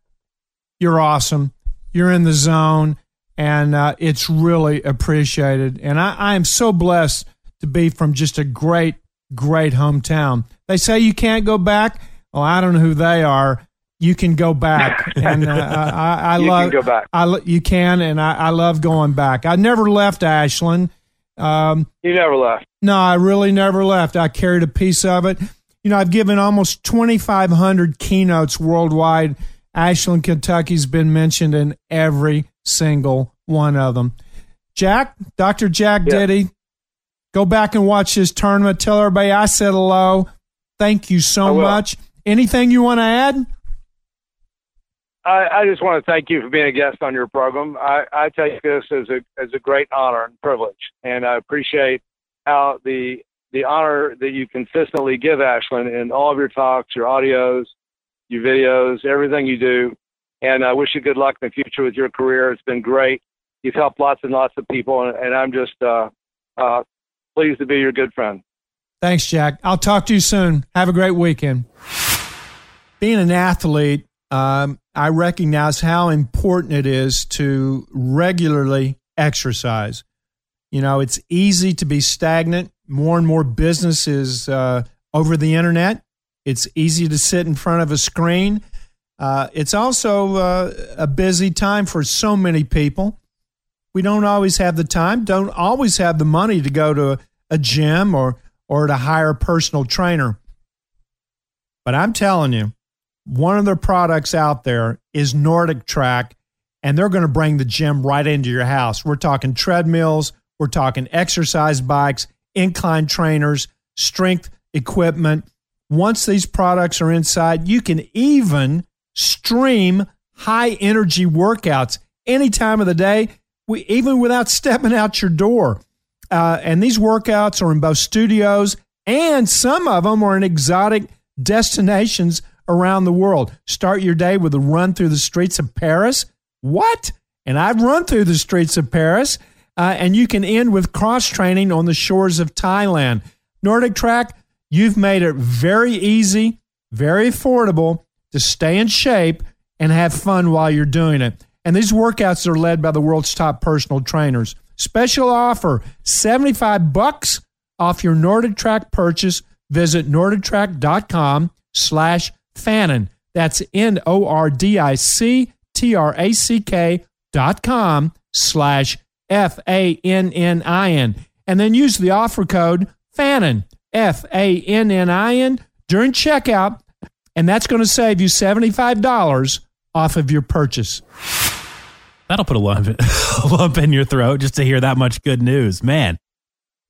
you're awesome. You're in the zone, and uh, it's really appreciated. And I, I am so blessed to be from just a great, great hometown. They say you can't go back. Well, I don't know who they are. You can go back, and uh, I, I You love. can go back. I you can, and I, I love going back. I never left Ashland. Um, You never left. no, I really never left. I carried a piece of it. You know, I've given almost 2,500 keynotes worldwide. Ashland, Kentucky's been mentioned in every single one of them. Jack, Dr. Jack Yeah. Ditty, go back and watch this tournament. Tell everybody I said hello. Thank you so much. Anything you want to add? I, I just want to thank you for being a guest on your program. I, I take this as a as a great honor and privilege, and I appreciate how the the honor that you consistently give Ashland in all of your talks, your audios, your videos, everything you do. And I wish you good luck in the future with your career. It's been great. You've helped lots and lots of people, and, and I'm just uh, uh, pleased to be your good friend. Thanks, Jack. I'll talk to you soon. Have a great weekend. Being an athlete, um, I recognize how important it is to regularly exercise. You know, it's easy to be stagnant. More and more business is uh, over the internet. It's easy to sit in front of a screen. Uh, it's also uh, a busy time for so many people. We don't always have the time, don't always have the money to go to a gym or or to hire a personal trainer. But I'm telling you, one of their products out there is NordicTrack, and they're going to bring the gym right into your house. We're talking treadmills, we're talking exercise bikes, incline trainers, strength equipment. Once these products are inside, you can even stream high energy workouts any time of the day, even without stepping out your door. Uh, and these workouts are in both studios and some of them are in exotic destinations around the world. Start your day with a run through the streets of Paris. What? And I've run through the streets of Paris. Uh, and you can end with cross training on the shores of Thailand. NordicTrack, you've made it very easy, very affordable to stay in shape and have fun while you're doing it. And these workouts are led by the world's top personal trainers. Special offer 75 bucks off your NordicTrack purchase. Visit nordictrack.com slash Fannin. That's N O R D I C T R A C K dot com slash F A N N I N. And then use the offer code Fannin, F A N N I N, during checkout. And that's going to save you $75 off of your purchase. That'll put a lump, a lump in your throat just to hear that much good news, man.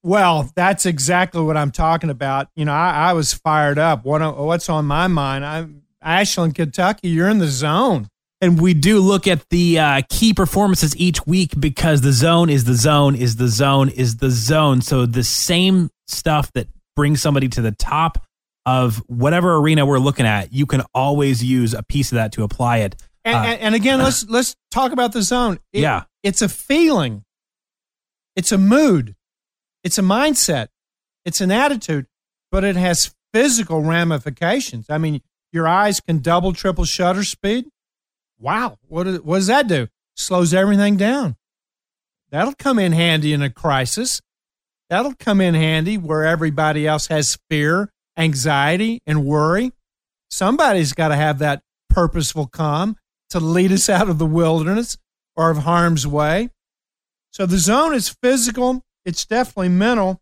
Well, that's exactly what I'm talking about. You know, I, I was fired up. What, what's on my mind? I'm Ashland, Kentucky. You're in the zone. And we do look at the uh, key performances each week because the zone is the zone is the zone is the zone. So the same stuff that brings somebody to the top of whatever arena we're looking at, you can always use a piece of that to apply it. And, Uh, and, and again, let's let's talk about the zone. It- Yeah. it's a feeling. It's a mood. It's a mindset. It's an attitude, but it has physical ramifications. I mean, your eyes can double, triple shutter speed. Wow, what does, what does that do? Slows everything down. That'll come in handy in a crisis. That'll come in handy where everybody else has fear, anxiety, and worry. Somebody's got to have that purposeful calm to lead us out of the wilderness or of harm's way. So the zone is physical, it's definitely mental,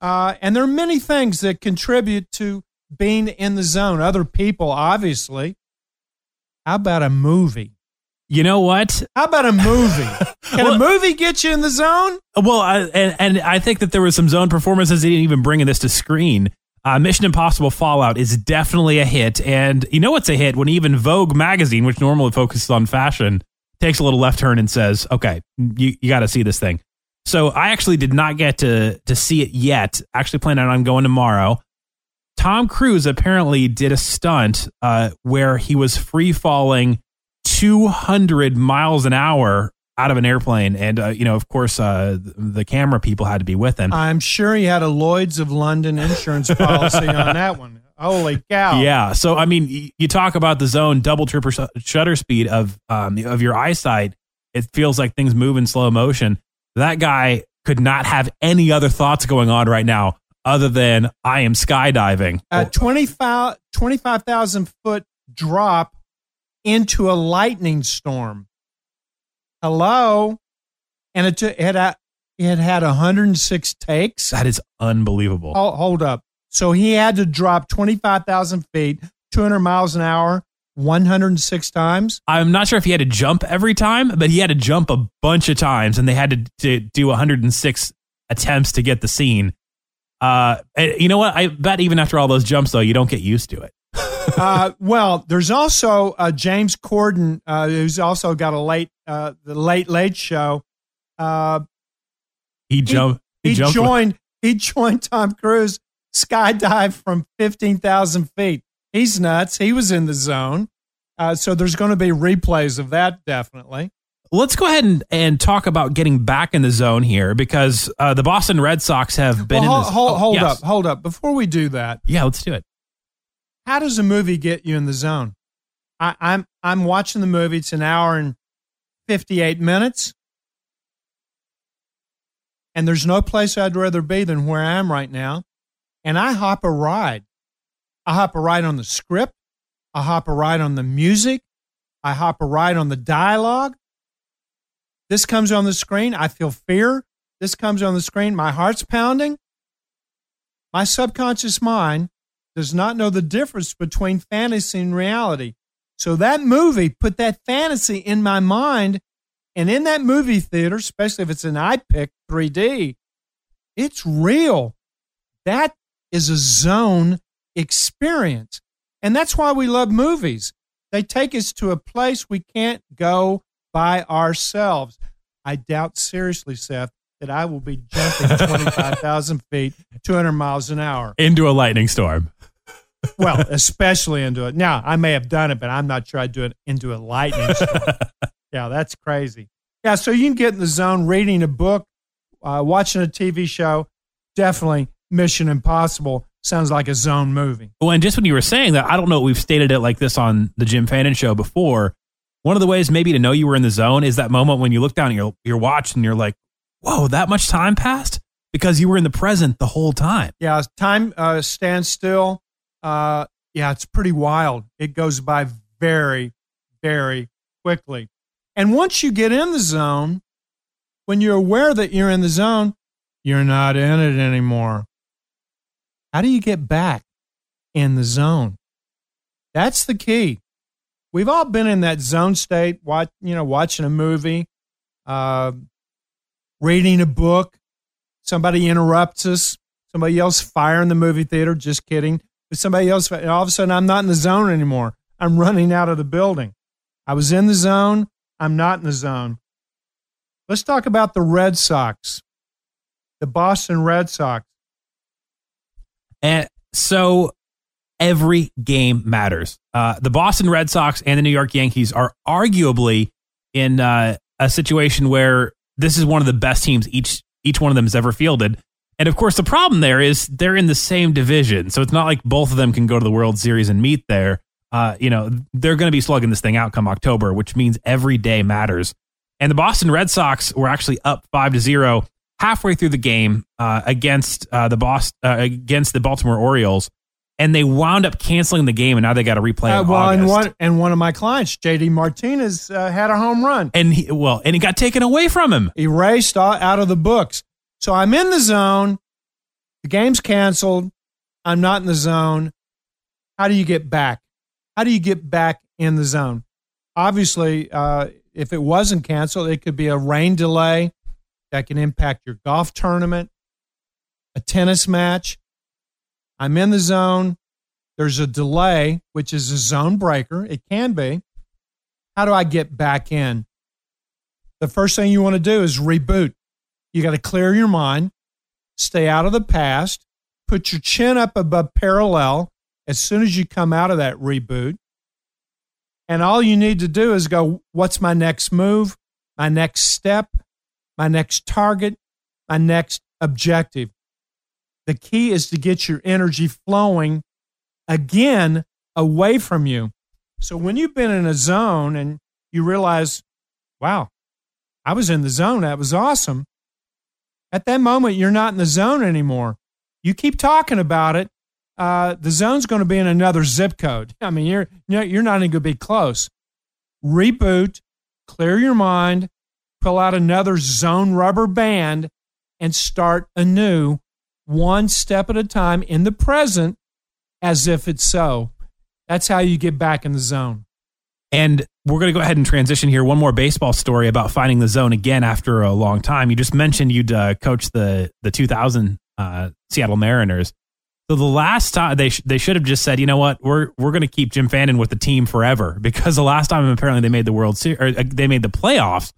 uh, and there are many things that contribute to being in the zone. Other people, obviously. How about a movie? You know what? How about a movie? Can Well- a movie get you in the zone? Well, I, and, and I think that there was some zone performances that didn't even bring this to screen. Uh, Mission Impossible Fallout is definitely a hit. And you know what's a hit? When even Vogue magazine, which normally focuses on fashion, takes a little left turn and says, okay, you, you got to see this thing. So I actually did not get to, to see it yet. Actually planning on going tomorrow. Tom Cruise apparently did a stunt uh, where he was free falling 200 miles an hour out of an airplane. And, uh, you know, of course, uh, the camera people had to be with him. I'm sure he had a Lloyd's of London insurance policy on that one. Holy cow! Yeah. So I mean, you talk about the zone double triple shutter speed of um, of your eyesight. It feels like things move in slow motion. That guy could not have any other thoughts going on right now other than I am skydiving. A 25 25,000 foot drop into a lightning storm. Hello, and it it had it had 106 takes. That is unbelievable. Oh, hold up. So he had to drop 25,000 feet, 200 miles an hour, 106 times. I'm not sure if he had to jump every time, but he had to jump a bunch of times, and they had to, to do 106 attempts to get the scene. Uh, you know what? I bet even after all those jumps, though, you don't get used to it. uh, well, there's also uh, James Corden, uh, who's also got a late, uh, the late late show. Uh, he jumped. He, he, he joined. He joined Tom Cruise skydive from 15,000 feet. He's nuts. He was in the zone. Uh, so there's going to be replays of that, definitely. Let's go ahead and, and talk about getting back in the zone here because uh, the Boston Red Sox have been well, in the hold, hold, hold yes. up, hold up. Before we do that, yeah, let's do it. How does a movie get you in the zone? I, I'm I'm watching the movie. It's an hour and fifty eight minutes, and there's no place I'd rather be than where I am right now and I hop a ride. I hop a ride on the script. I hop a ride on the music. I hop a ride on the dialogue. This comes on the screen. I feel fear. This comes on the screen. My heart's pounding. My subconscious mind does not know the difference between fantasy and reality. So that movie put that fantasy in my mind. And in that movie theater, especially if it's an iPic 3D, it's real. That is a zone experience. And that's why we love movies. They take us to a place we can't go by ourselves. I doubt seriously, Seth, that I will be jumping 25,000 feet, 200 miles an hour. Into a lightning storm. well, especially into it. Now, I may have done it, but I'm not sure I'd do it into a lightning storm. yeah, that's crazy. Yeah, so you can get in the zone reading a book, uh, watching a TV show. Definitely Mission Impossible sounds like a zone movie. Well, and just when you were saying that, I don't know we've stated it like this on the Jim Fannin show before. One of the ways maybe to know you were in the zone is that moment when you look down at your, your watch and you're like, whoa, that much time passed? Because you were in the present the whole time. Yeah, time uh, stands still. Uh, yeah, it's pretty wild. It goes by very, very quickly. And once you get in the zone, when you're aware that you're in the zone, you're not in it anymore. How do you get back in the zone? That's the key. We've all been in that zone state, watch, you know, watching a movie, uh, reading a book. Somebody interrupts us. Somebody else fire in the movie theater. Just kidding. But somebody else, all of a sudden, I'm not in the zone anymore. I'm running out of the building. I was in the zone. I'm not in the zone. Let's talk about the Red Sox, the Boston Red Sox. And so every game matters. Uh, the Boston Red Sox and the New York Yankees are arguably in uh, a situation where this is one of the best teams each each one of them has ever fielded. And of course, the problem there is they're in the same division, so it's not like both of them can go to the World Series and meet there. Uh, you know, they're going to be slugging this thing out come October, which means every day matters. And the Boston Red Sox were actually up five to zero halfway through the game uh, against uh, the Boston uh, against the Baltimore Orioles, and they wound up canceling the game, and now they got to replay. Uh, well, and one and one of my clients, JD Martinez, uh, had a home run, and he, well, and it got taken away from him, erased out of the books. So I'm in the zone. The game's canceled. I'm not in the zone. How do you get back? How do you get back in the zone? Obviously, uh, if it wasn't canceled, it could be a rain delay that can impact your golf tournament, a tennis match. I'm in the zone. There's a delay, which is a zone breaker. It can be. How do I get back in? The first thing you want to do is reboot. You got to clear your mind, stay out of the past, put your chin up above parallel as soon as you come out of that reboot. And all you need to do is go, what's my next move, my next step, my next target, my next objective? The key is to get your energy flowing again away from you. So when you've been in a zone and you realize, wow, I was in the zone, that was awesome. At that moment, you're not in the zone anymore. You keep talking about it. Uh, the zone's going to be in another zip code. I mean, you're you're not even going to be close. Reboot, clear your mind, pull out another zone rubber band, and start anew, one step at a time in the present, as if it's so. That's how you get back in the zone. And we're going to go ahead and transition here. One more baseball story about finding the zone again after a long time. You just mentioned you'd uh, coached the the 2000 uh, Seattle Mariners. So the last time they sh- they should have just said, you know what, we're we're going to keep Jim Fannin with the team forever because the last time apparently they made the World Series or uh, they made the playoffs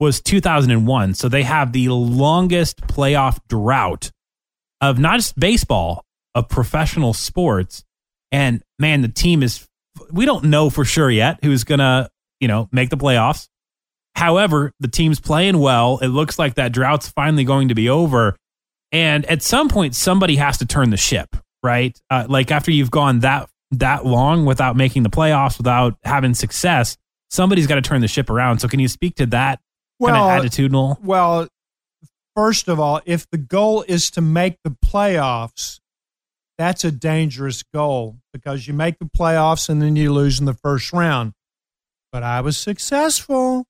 was 2001. So they have the longest playoff drought of not just baseball of professional sports. And man, the team is we don't know for sure yet who's going to, you know, make the playoffs. However, the team's playing well. It looks like that drought's finally going to be over. And at some point, somebody has to turn the ship, right? Uh, like after you've gone that that long without making the playoffs, without having success, somebody's got to turn the ship around. So, can you speak to that well, kind of attitudinal? Well, first of all, if the goal is to make the playoffs, that's a dangerous goal because you make the playoffs and then you lose in the first round. But I was successful.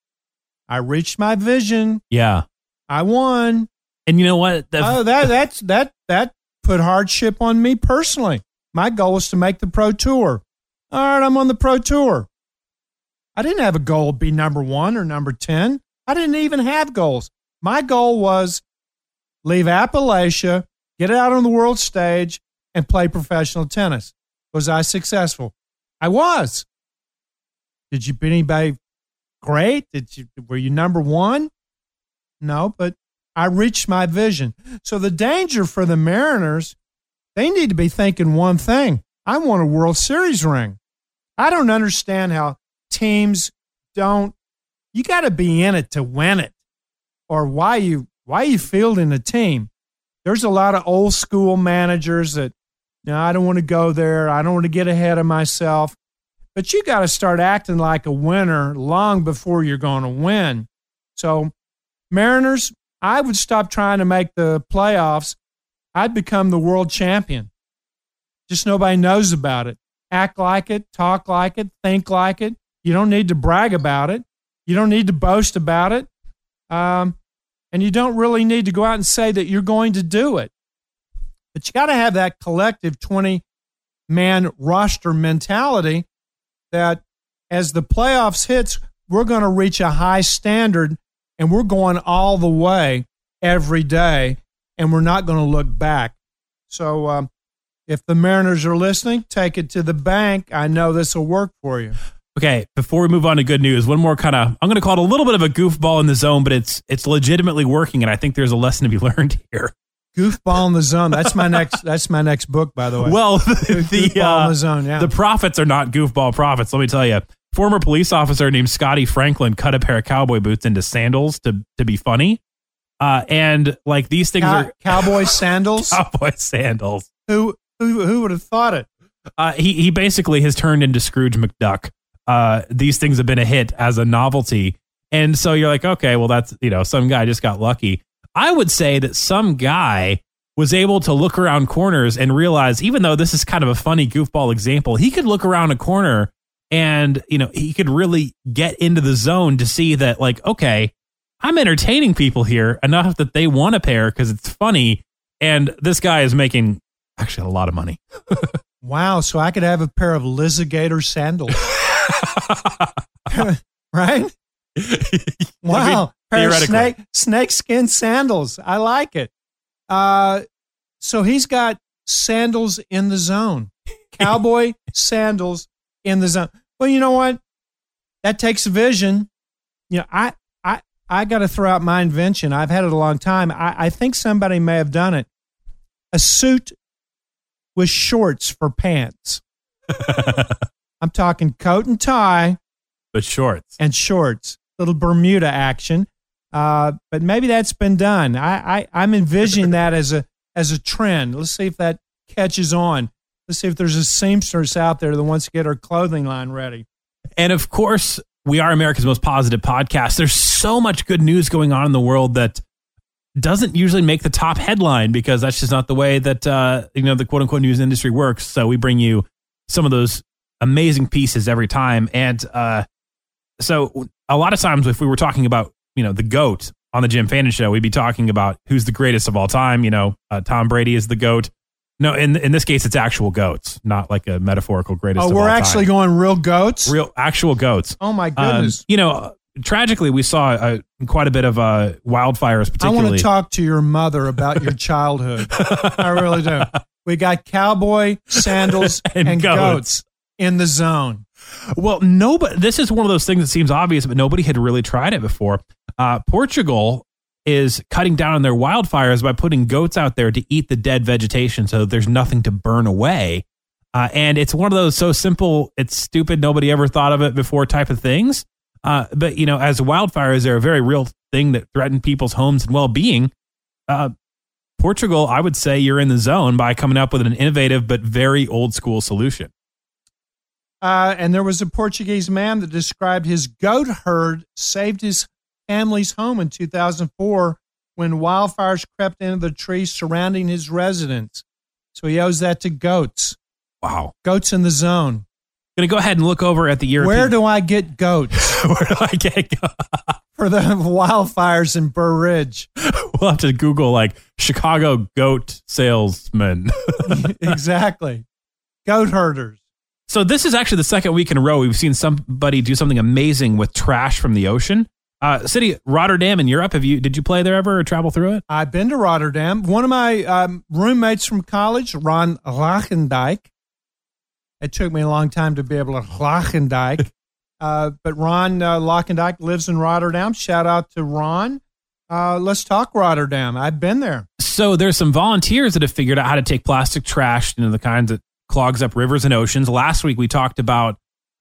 I reached my vision. Yeah. I won. And you know what? The, oh, that that's that that put hardship on me personally. My goal was to make the pro tour. All right, I'm on the pro tour. I didn't have a goal to be number one or number 10. I didn't even have goals. My goal was leave Appalachia, get out on the world stage, and play professional tennis. Was I successful? I was. Did you beat anybody great? Did you were you number one? No, but I reached my vision. So the danger for the Mariners, they need to be thinking one thing. I want a World Series ring. I don't understand how teams don't you got to be in it to win it or why you why you fielding a team. There's a lot of old school managers that now, I don't want to go there. I don't want to get ahead of myself. But you got to start acting like a winner long before you're going to win. So, Mariners, I would stop trying to make the playoffs. I'd become the world champion. Just nobody knows about it. Act like it, talk like it, think like it. You don't need to brag about it. You don't need to boast about it. Um, and you don't really need to go out and say that you're going to do it. But you got to have that collective 20 man roster mentality that as the playoffs hits, we're going to reach a high standard and we're going all the way every day and we're not going to look back. So um, if the Mariners are listening, take it to the bank. I know this will work for you. Okay, before we move on to good news, one more kind of I'm going to call it a little bit of a goofball in the zone, but it's it's legitimately working, and I think there's a lesson to be learned here. Goofball in the Zone. That's my next. That's my next book, by the way. Well, the, Goofball uh, in the Zone. Yeah. The profits are not goofball profits. Let me tell you. Former police officer named Scotty Franklin cut a pair of cowboy boots into sandals to to be funny. Uh, and like these things Cow- are cowboy sandals. cowboy sandals. Who who who would have thought it? Uh, he he basically has turned into Scrooge McDuck. Uh, these things have been a hit as a novelty, and so you're like, okay, well that's you know some guy just got lucky. I would say that some guy was able to look around corners and realize, even though this is kind of a funny goofball example, he could look around a corner and, you know, he could really get into the zone to see that, like, okay, I'm entertaining people here enough that they want a pair because it's funny. And this guy is making actually a lot of money. wow. So I could have a pair of Lizigator sandals. right? wow pair of snake snake skin sandals. I like it. Uh, so he's got sandals in the zone. Cowboy sandals in the zone. Well, you know what? That takes vision. You know, I I I got to throw out my invention. I've had it a long time. I, I think somebody may have done it. A suit with shorts for pants. I'm talking coat and tie but shorts and shorts. Little Bermuda action. Uh, but maybe that's been done. I, I I'm envisioning that as a as a trend. Let's see if that catches on. Let's see if there's a seamstress out there that wants to get her clothing line ready. And of course, we are America's most positive podcast. There's so much good news going on in the world that doesn't usually make the top headline because that's just not the way that uh, you know the quote unquote news industry works. So we bring you some of those amazing pieces every time. And uh, so a lot of times, if we were talking about you know the goat on the Jim Fannin show, we'd be talking about who's the greatest of all time. You know, uh, Tom Brady is the goat. No, in in this case, it's actual goats, not like a metaphorical greatest. Oh, we're actually time. going real goats. Real actual goats. Oh my goodness! Um, you know, tragically, we saw uh, quite a bit of uh, wildfires. Particularly, I want to talk to your mother about your childhood. I really do. We got cowboy sandals and, and goats. goats in the zone. Well, nobody. This is one of those things that seems obvious, but nobody had really tried it before. Uh, Portugal is cutting down on their wildfires by putting goats out there to eat the dead vegetation so there's nothing to burn away. Uh, and it's one of those so simple, it's stupid, nobody ever thought of it before type of things. Uh, but, you know, as wildfires are a very real thing that threaten people's homes and well being, uh, Portugal, I would say you're in the zone by coming up with an innovative but very old school solution. Uh, and there was a Portuguese man that described his goat herd saved his family's home in 2004 when wildfires crept into the trees surrounding his residence. So he owes that to goats. Wow. Goats in the zone. Going to go ahead and look over at the European. Where do I get goats? Where do I get goats? For the wildfires in Burr Ridge. We'll have to Google like Chicago goat salesman. exactly. Goat herders. So this is actually the second week in a row we've seen somebody do something amazing with trash from the ocean. Uh, city Rotterdam in Europe. Have you did you play there ever or travel through it? I've been to Rotterdam. One of my um, roommates from college, Ron Lachendijk. It took me a long time to be able to Lachendijk, uh, but Ron uh, Lachendijk lives in Rotterdam. Shout out to Ron. Uh, let's talk Rotterdam. I've been there. So there's some volunteers that have figured out how to take plastic trash, you know, the kinds that clogs up rivers and oceans. Last week we talked about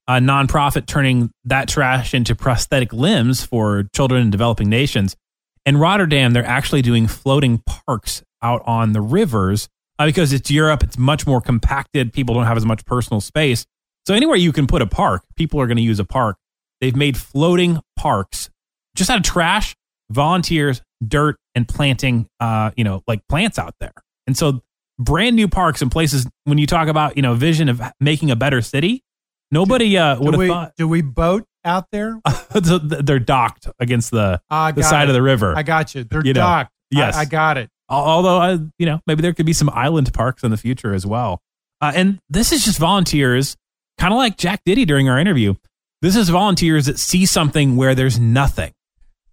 a nonprofit turning that trash into prosthetic limbs for children in developing nations. In Rotterdam, they're actually doing floating parks out on the rivers uh, because it's Europe. It's much more compacted. People don't have as much personal space. So anywhere you can put a park, people are going to use a park. They've made floating parks just out of trash, volunteers, dirt, and planting, uh, you know, like plants out there. And so brand new parks and places. When you talk about, you know, vision of making a better city, Nobody uh, would have thought. Do we boat out there? They're docked against the, the side it. of the river. I got you. They're you docked. Know, yes, I, I, got it. Although, uh, you know, maybe there could be some island parks in the future as well. Uh, and this is just volunteers, kind of like Jack Ditty during our interview. This is volunteers that see something where there's nothing.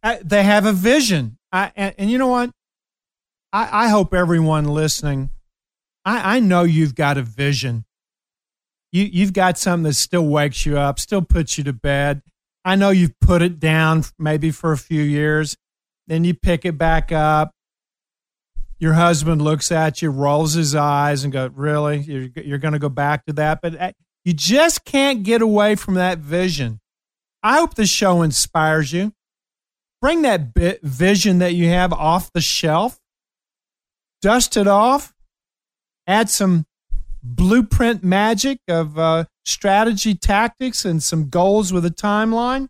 Uh, they have a vision. I, and, and, you know what? I, I hope everyone listening, I, I know you've got a vision you you've got something that still wakes you up, still puts you to bed. I know you've put it down maybe for a few years, then you pick it back up. Your husband looks at you, rolls his eyes, and go, "Really? You're you're going to go back to that?" But uh, you just can't get away from that vision. I hope the show inspires you. Bring that vision that you have off the shelf, dust it off, add some blueprint magic of uh, strategy, tactics, and some goals with a timeline,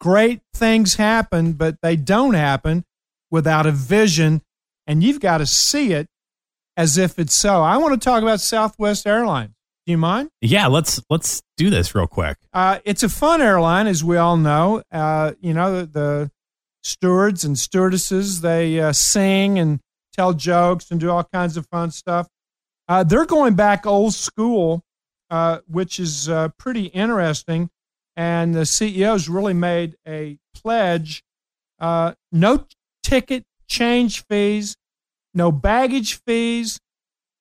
great things happen, but they don't happen without a vision, and you've got to see it as if it's so. I want to talk about Southwest Airlines. Do you mind? Yeah, let's let's do this real quick. Uh, it's a fun airline, as we all know. Uh, you know the, the, stewards and stewardesses they uh, sing and tell jokes and do all kinds of fun stuff. Uh, they're going back old school, uh, which is uh, pretty interesting. And the CEO's really made a pledge uh, no ticket change fees, no baggage fees,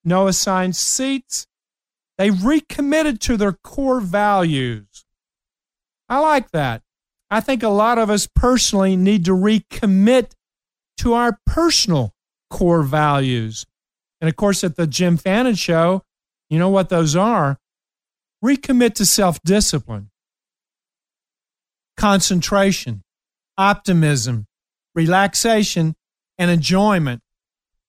no assigned seats. They recommitted to their core values. I like that. I think a lot of us personally need to recommit to our personal core values. And of course, at the Jim Fannin Show, you know what those are? Recommit to self discipline, concentration, optimism, relaxation, and enjoyment.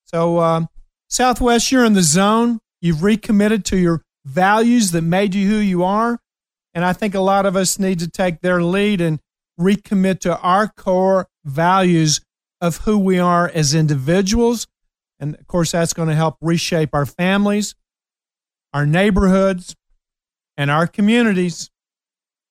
So, um, Southwest, you're in the zone. You've recommitted to your values that made you who you are. And I think a lot of us need to take their lead and recommit to our core values of who we are as individuals. And of course, that's going to help reshape our families, our neighborhoods, and our communities.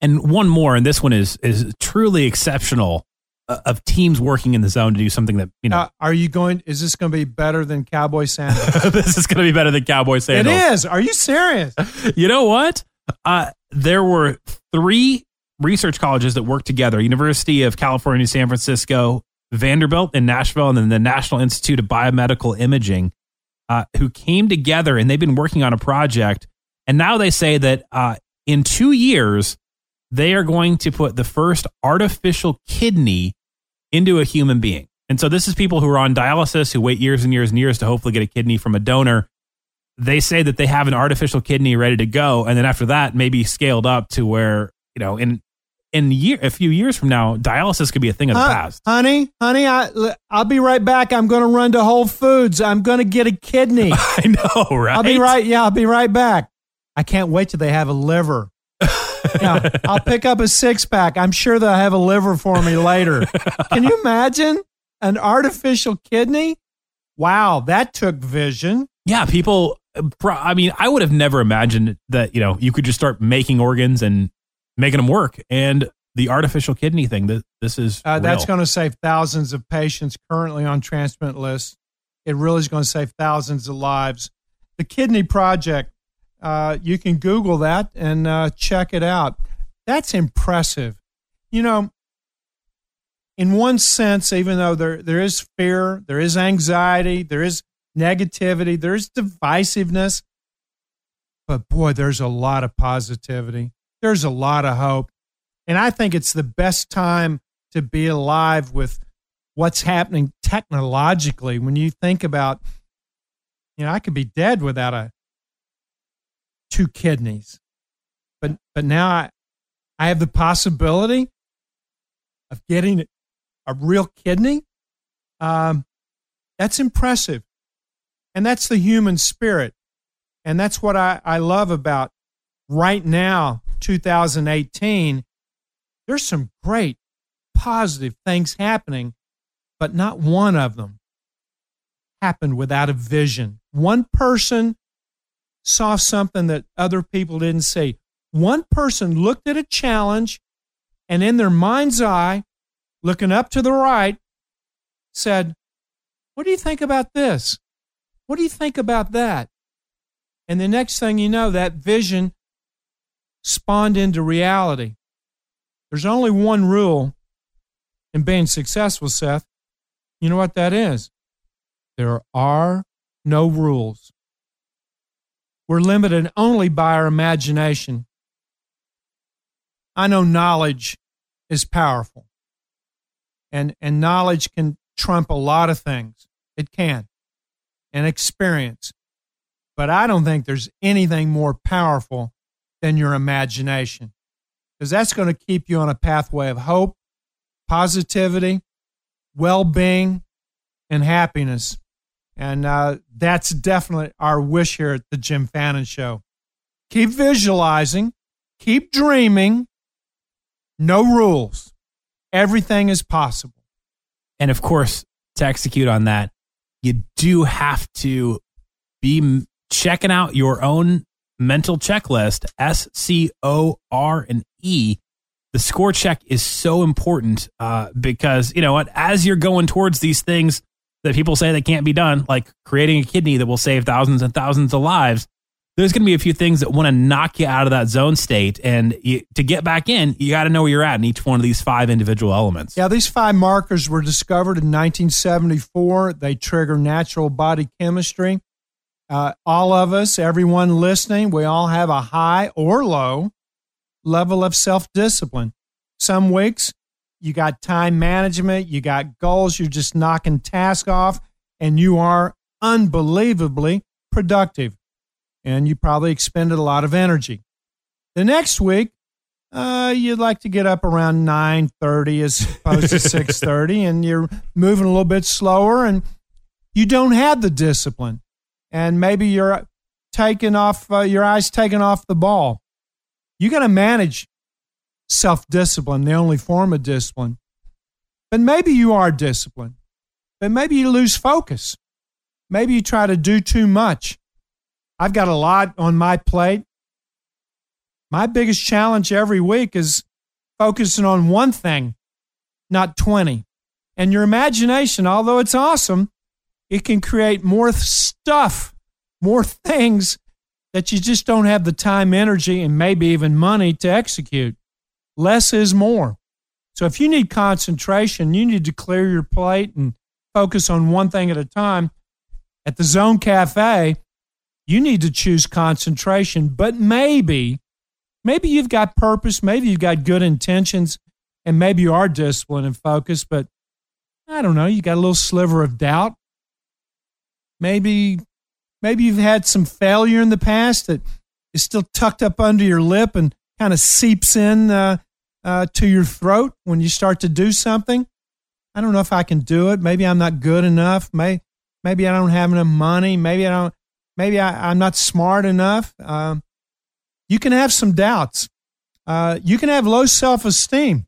And one more, and this one is is truly exceptional uh, of teams working in the zone to do something that you know. Uh, are you going? Is this going to be better than cowboy sandals? this is going to be better than cowboy sandals. It is. Are you serious? you know what? Uh, there were three research colleges that worked together: University of California, San Francisco, Vanderbilt in Nashville, and then the National Institute of Biomedical Imaging, uh, who came together and they've been working on a project. And now they say that uh, in two years they are going to put the first artificial kidney into a human being. And so this is people who are on dialysis who wait years and years and years to hopefully get a kidney from a donor. They say that they have an artificial kidney ready to go, and then after that, maybe scaled up to where you know in in year a few years from now, dialysis could be a thing of the past. Honey, honey, I I'll be right back. I'm going to run to Whole Foods. I'm going to get a kidney. I know, right? I'll be right. Yeah, I'll be right back. I can't wait till they have a liver yeah, I'll pick up a six pack. I'm sure they'll have a liver for me later. Can you imagine an artificial kidney? Wow, that took vision. Yeah, people. I mean, I would have never imagined that you know you could just start making organs and making them work. And the artificial kidney thing, that this is uh, that's going to save thousands of patients currently on transplant lists. It really is going to save thousands of lives. The Kidney Project uh, you can Google that and uh, check it out. That's impressive. You know, in one sense, even though there, there is fear, there is anxiety, there is negativity, there is divisiveness, but boy, there's a lot of positivity. There's a lot of hope. And I think it's the best time to be alive with what's happening technologically when you think about, you know, I could be dead without a two kidneys. But but now I, I have the possibility of getting a real kidney. Um, that's impressive. And that's the human spirit. And that's what I, I love about right now, 2018. There's some great positive things happening, but not one of them happened without a vision. One person saw something that other people didn't see. One person looked at a challenge and in their mind's eye, looking up to the right, said, What do you think about this? What do you think about that? And the next thing you know, that vision spawned into reality. There's only one rule in being successful, Seth. You know what that is? There are no rules. We're limited only by our imagination. I know knowledge is powerful, and, and knowledge can trump a lot of things. It can, and experience. But I don't think there's anything more powerful than your imagination, because that's going to keep you on a pathway of hope, positivity, well being, and happiness. And uh, that's definitely our wish here at the Jim Fannin Show. Keep visualizing, keep dreaming, no rules. Everything is possible. And of course, to execute on that, you do have to be checking out your own mental checklist S C O R and E. The score check is so important uh, because, you know what, as you're going towards these things, that people say that can't be done, like creating a kidney that will save thousands and thousands of lives, there's going to be a few things that want to knock you out of that zone state. And you, to get back in, you got to know where you're at in each one of these five individual elements. Yeah, these five markers were discovered in 1974. They trigger natural body chemistry. Uh, all of us, everyone listening, we all have a high or low level of self discipline. Some weeks you got time management, you got goals, you're just knocking tasks off, and you are unbelievably productive. And you probably expended a lot of energy. The next week, uh, you'd like to get up around 9.30 as opposed to 6.30 and you're moving a little bit slower and you don't have the discipline and maybe you're taking off uh, your eyes taking off the ball. You got to manage self-discipline the only form of discipline. But maybe you are disciplined. But maybe you lose focus. Maybe you try to do too much. I've got a lot on my plate. My biggest challenge every week is focusing on one thing, not 20. And your imagination, although it's awesome, it can create more stuff, more things that you just don't have the time, energy, and maybe even money to execute. Less is more. So if you need concentration, you need to clear your plate and focus on one thing at a time. At the Zone Cafe, you need to choose concentration, but maybe maybe you've got purpose, maybe you've got good intentions, and maybe you are disciplined and focused, but I don't know, you got a little sliver of doubt. Maybe maybe you've had some failure in the past that is still tucked up under your lip and kind of seeps in uh, uh, to your throat when you start to do something. I don't know if I can do it. Maybe I'm not good enough. Maybe, maybe I don't have enough money. Maybe I don't. Maybe I, am not smart enough. Um, you can have some doubts. Uh, you can have low self esteem.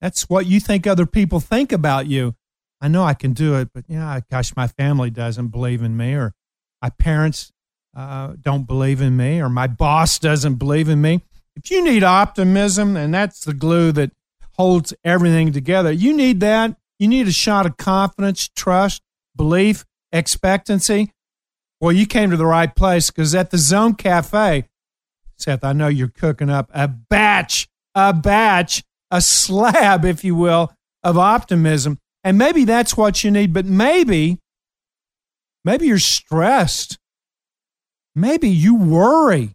That's what you think other people think about you. I know I can do it, but yeah, gosh, my family doesn't believe in me, or my parents uh, don't believe in me, or my boss doesn't believe in me. If you need optimism, and that's the glue that holds everything together, you need that. You need a shot of confidence, trust, belief, expectancy. Well, you came to the right place because at the Zone Cafe, Seth, I know you're cooking up a batch, a batch, a slab, if you will, of optimism. And maybe that's what you need, but maybe, maybe you're stressed. Maybe you worry.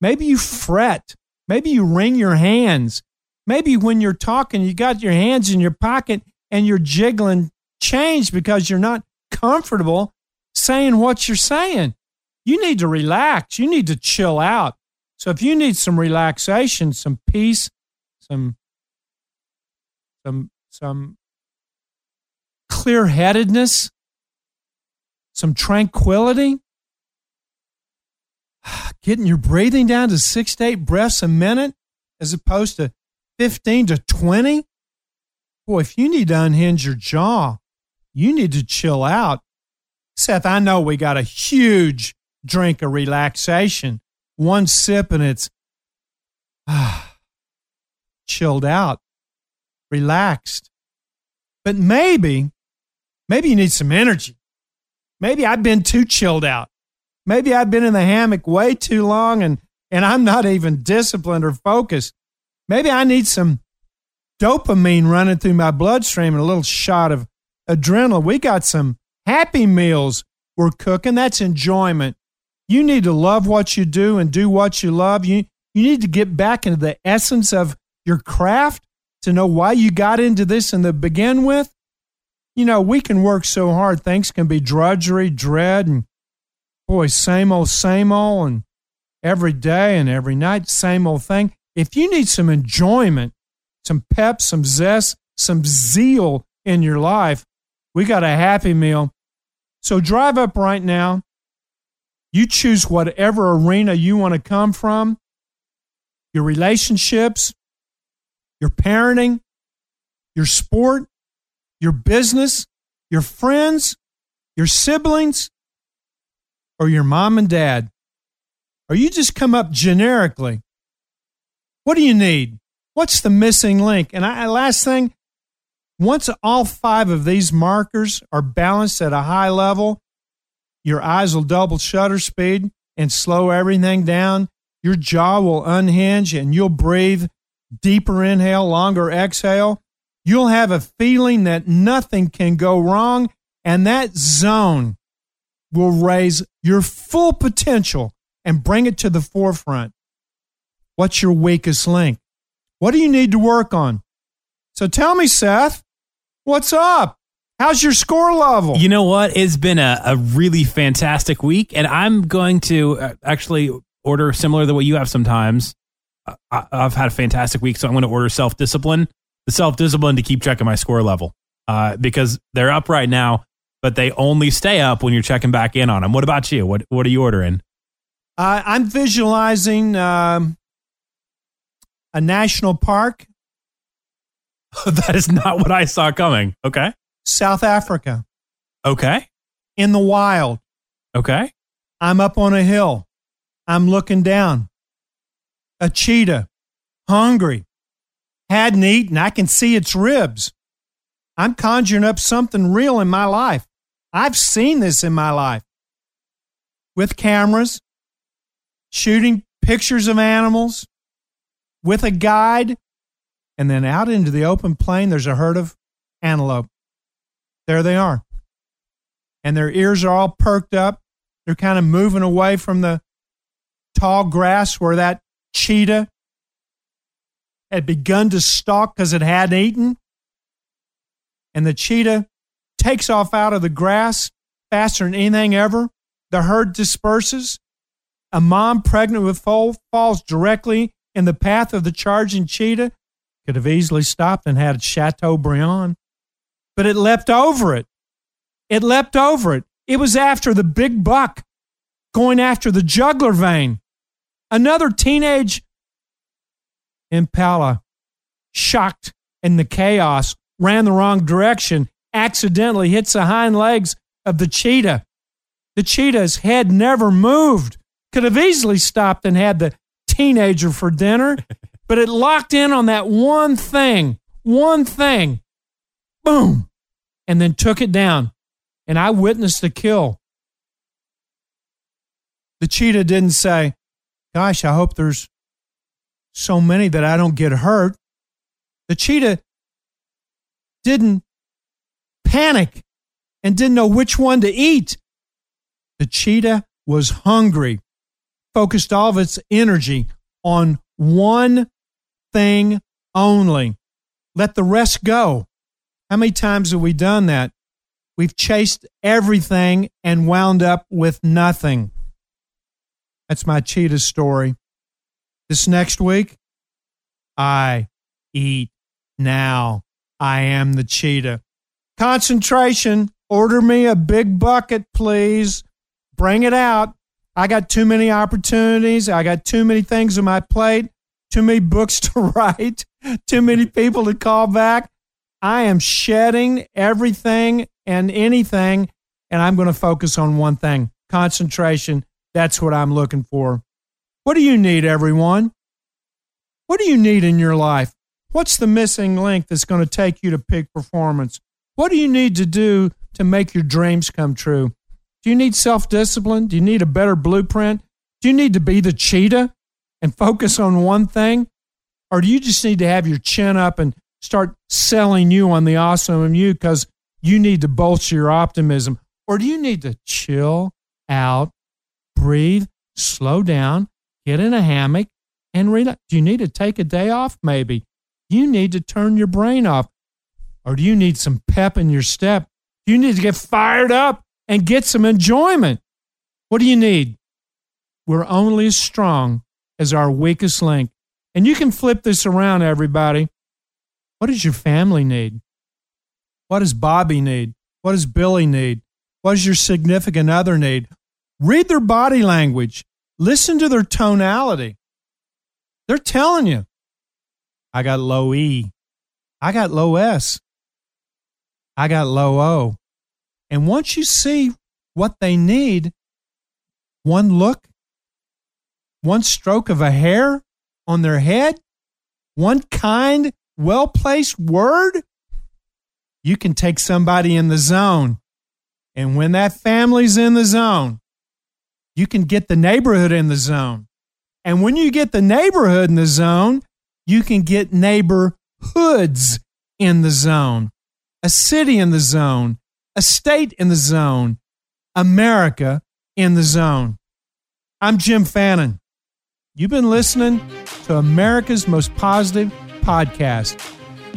Maybe you fret. Maybe you wring your hands. Maybe when you're talking, you got your hands in your pocket and you're jiggling change because you're not comfortable saying what you're saying you need to relax. You need to chill out. So if you need some relaxation, some peace, some some some clear-headedness, some tranquility, getting your breathing down to 6 to 8 breaths a minute as opposed to 15 to 20. Boy, if you need to unhinge your jaw, you need to chill out. Seth, I know we got a huge drink of relaxation. One sip and it's ah, chilled out, relaxed. But maybe, maybe you need some energy. Maybe I've been too chilled out. Maybe I've been in the hammock way too long and, and I'm not even disciplined or focused. Maybe I need some dopamine running through my bloodstream and a little shot of adrenaline. We got some happy meals we're cooking. That's enjoyment. You need to love what you do and do what you love. You, you need to get back into the essence of your craft to know why you got into this in the begin with. You know, we can work so hard. Things can be drudgery, dread, and boy, same old, same old, and every day and every night, same old thing. If you need some enjoyment, some pep, some zest, some zeal in your life, we got a happy meal. So drive up right now you choose whatever arena you want to come from your relationships, your parenting, your sport, your business, your friends, your siblings, or your mom and dad. Or you just come up generically. What do you need? What's the missing link? And I, last thing, once all five of these markers are balanced at a high level, your eyes will double shutter speed and slow everything down. Your jaw will unhinge and you'll breathe deeper inhale, longer exhale. You'll have a feeling that nothing can go wrong. And that zone will raise your full potential and bring it to the forefront. What's your weakest link? What do you need to work on? So tell me, Seth, what's up? How's your score level? You know what? It's been a, a really fantastic week, and I'm going to uh, actually order similar to what you have sometimes. I, have had a fantastic week, so I'm going to order self discipline, the self discipline to keep checking my score level uh, because they're up right now, but they only stay up when you're checking back in on them. What about you? What What are you ordering? Uh, I'm visualizing um, a national park. that is not what I saw coming. Okay. South Africa. Okay. In the wild. Okay. I'm up on a hill. I'm looking down. A cheetah, hungry, hadn't eaten. I can see its ribs. I'm conjuring up something real in my life. I've seen this in my life with cameras, shooting pictures of animals with a guide, and then out into the open plain, there's a herd of antelope there they are. And their ears are all perked up. They're kind of moving away from the tall grass where that cheetah had begun to stalk because it hadn't eaten. And the cheetah takes off out of the grass faster than anything ever. The herd disperses. A mom pregnant with foal falls directly in the path of the charging cheetah. Could have easily stopped and had Chateaubriand but it leapt over it. It leapt over it. It was after the big buck, going after the jugular vein. Another teenage impala, shocked in the chaos, ran the wrong direction, accidentally hits the hind legs of the cheetah. The cheetah's head never moved. Could have easily stopped and had the teenager for dinner, but it locked in on that one thing, one thing boom, and then took it down. And I witnessed the kill. The cheetah didn't say, Gosh, I hope there's so many that I don't get hurt. The cheetah didn't panic and didn't know which one to eat. The cheetah was hungry, focused all of its energy on one thing only. Let the rest go. How many times have we done that? We've chased everything and wound up with nothing. That's my cheetah story. This next week, I eat now. I am the cheetah. Concentration. Order me a big bucket, please. Bring it out. I got too many opportunities. I got too many things on my plate, too many books to write, too many people to call back. I am shedding everything and anything, and I'm going to focus on one thing concentration. That's what I'm looking for. What do you need, everyone? What do you need in your life? What's the missing link that's going to take you to peak performance? What do you need to do to make your dreams come true? Do you need self discipline? Do you need a better blueprint? Do you need to be the cheetah and focus on one thing? Or do you just need to have your chin up and start selling you on the awesome of you because you need to bolster your optimism? Or do you need to chill out, breathe, slow down, get in a hammock, and relax? Do you need to take a day off? Maybe. You need to turn your brain off. Or do you need some pep in your step? You need to get fired up and get some enjoyment. What do you need? We're only as strong as our weakest link. And you can flip this around, everybody. What does your family need? What does Bobby need? What does Billy need? What does your significant other need? Read their body language. Listen to their tonality. They're telling you, I got low E. I got low S. I got low O. And once you see what they need, one look, one stroke of a hair on their head, one kind well placed word, you can take somebody in the zone. And when that family's in the zone, you can get the neighborhood in the zone. And when you get the neighborhood in the zone, you can get neighborhoods in the zone, a city in the zone, a state in the zone, America in the Zone. I'm Jim Fannin. You've been listening to America's most positive podcast.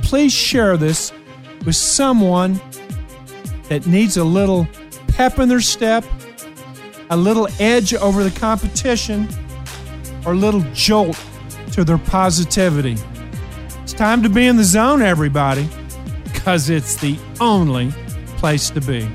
Please share this with someone that needs a little pep in their step, a little edge over the competition, or a little jolt to their positivity. It's time to be in the zone, everybody, because it's the only place to be.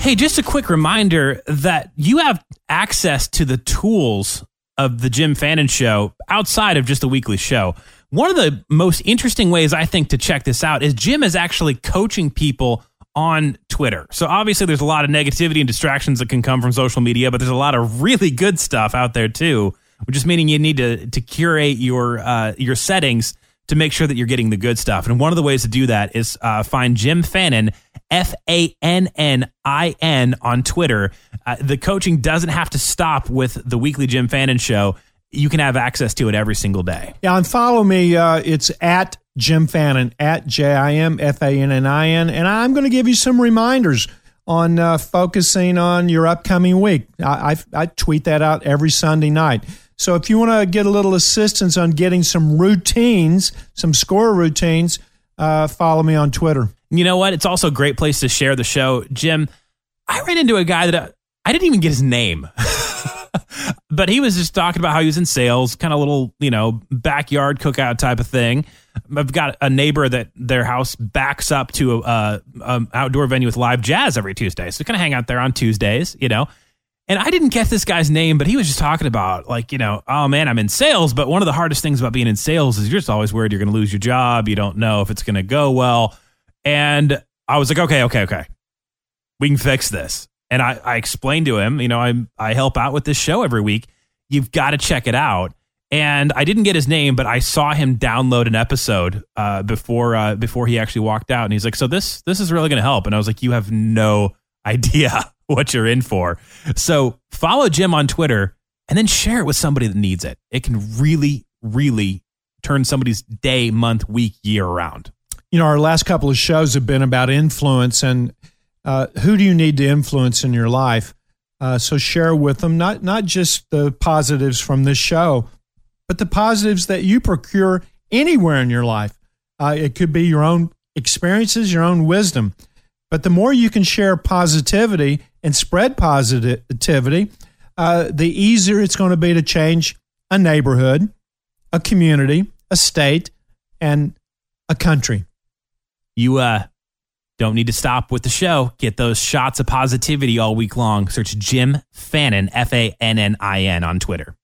Hey, just a quick reminder that you have access to the tools of the Jim Fannin show outside of just a weekly show. One of the most interesting ways I think to check this out is Jim is actually coaching people on Twitter. So obviously there's a lot of negativity and distractions that can come from social media, but there's a lot of really good stuff out there too, which is meaning you need to to curate your uh, your settings to make sure that you're getting the good stuff. And one of the ways to do that is uh, find Jim Fannin, F A N N I N, on Twitter. Uh, the coaching doesn't have to stop with the weekly Jim Fannin show. You can have access to it every single day. Yeah, and follow me. Uh, it's at Jim Fannin, at J I M F A N N I N. And I'm going to give you some reminders on uh, focusing on your upcoming week. I, I, I tweet that out every Sunday night. So if you want to get a little assistance on getting some routines, some score routines, uh, follow me on Twitter. You know what? It's also a great place to share the show. Jim, I ran into a guy that I, I didn't even get his name. but he was just talking about how he was in sales, kind of little, you know, backyard cookout type of thing. I've got a neighbor that their house backs up to a, a, a outdoor venue with live jazz every Tuesday. So kind of hang out there on Tuesdays, you know. And I didn't get this guy's name, but he was just talking about like, you know, oh man, I'm in sales, but one of the hardest things about being in sales is you're just always worried you're going to lose your job. You don't know if it's going to go well. And I was like, okay, okay, okay. We can fix this. And I, I explained to him, you know, I I help out with this show every week. You've got to check it out. And I didn't get his name, but I saw him download an episode uh, before uh, before he actually walked out. And he's like, "So this this is really going to help." And I was like, "You have no idea what you're in for." So follow Jim on Twitter and then share it with somebody that needs it. It can really, really turn somebody's day, month, week, year around. You know, our last couple of shows have been about influence and uh, who do you need to influence in your life. Uh, so share with them not not just the positives from this show, but the positives that you procure anywhere in your life. Uh, it could be your own experiences, your own wisdom. But the more you can share positivity and spread positivity, uh, the easier it's going to be to change a neighborhood, a community, a state, and a country. You uh, don't need to stop with the show. Get those shots of positivity all week long. Search Jim Fannin, F A N N I N, on Twitter.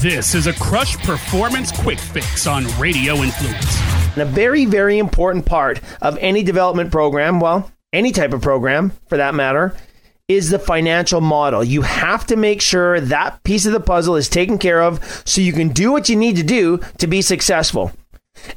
This is a Crush Performance Quick Fix on Radio Influence. And a very, very important part of any development program, well, any type of program for that matter, is the financial model. You have to make sure that piece of the puzzle is taken care of so you can do what you need to do to be successful.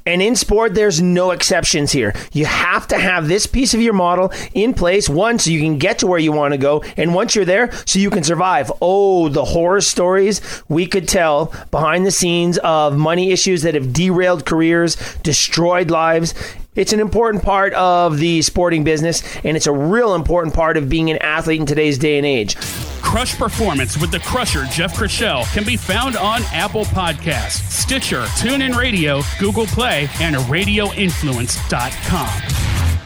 And in sport, there's no exceptions here. You have to have this piece of your model in place, one, so you can get to where you want to go, and once you're there, so you can survive. Oh, the horror stories we could tell behind the scenes of money issues that have derailed careers, destroyed lives. It's an important part of the sporting business, and it's a real important part of being an athlete in today's day and age. Crush Performance with the Crusher Jeff Chrishell can be found on Apple Podcasts, Stitcher, TuneIn Radio, Google Play, and RadioInfluence.com.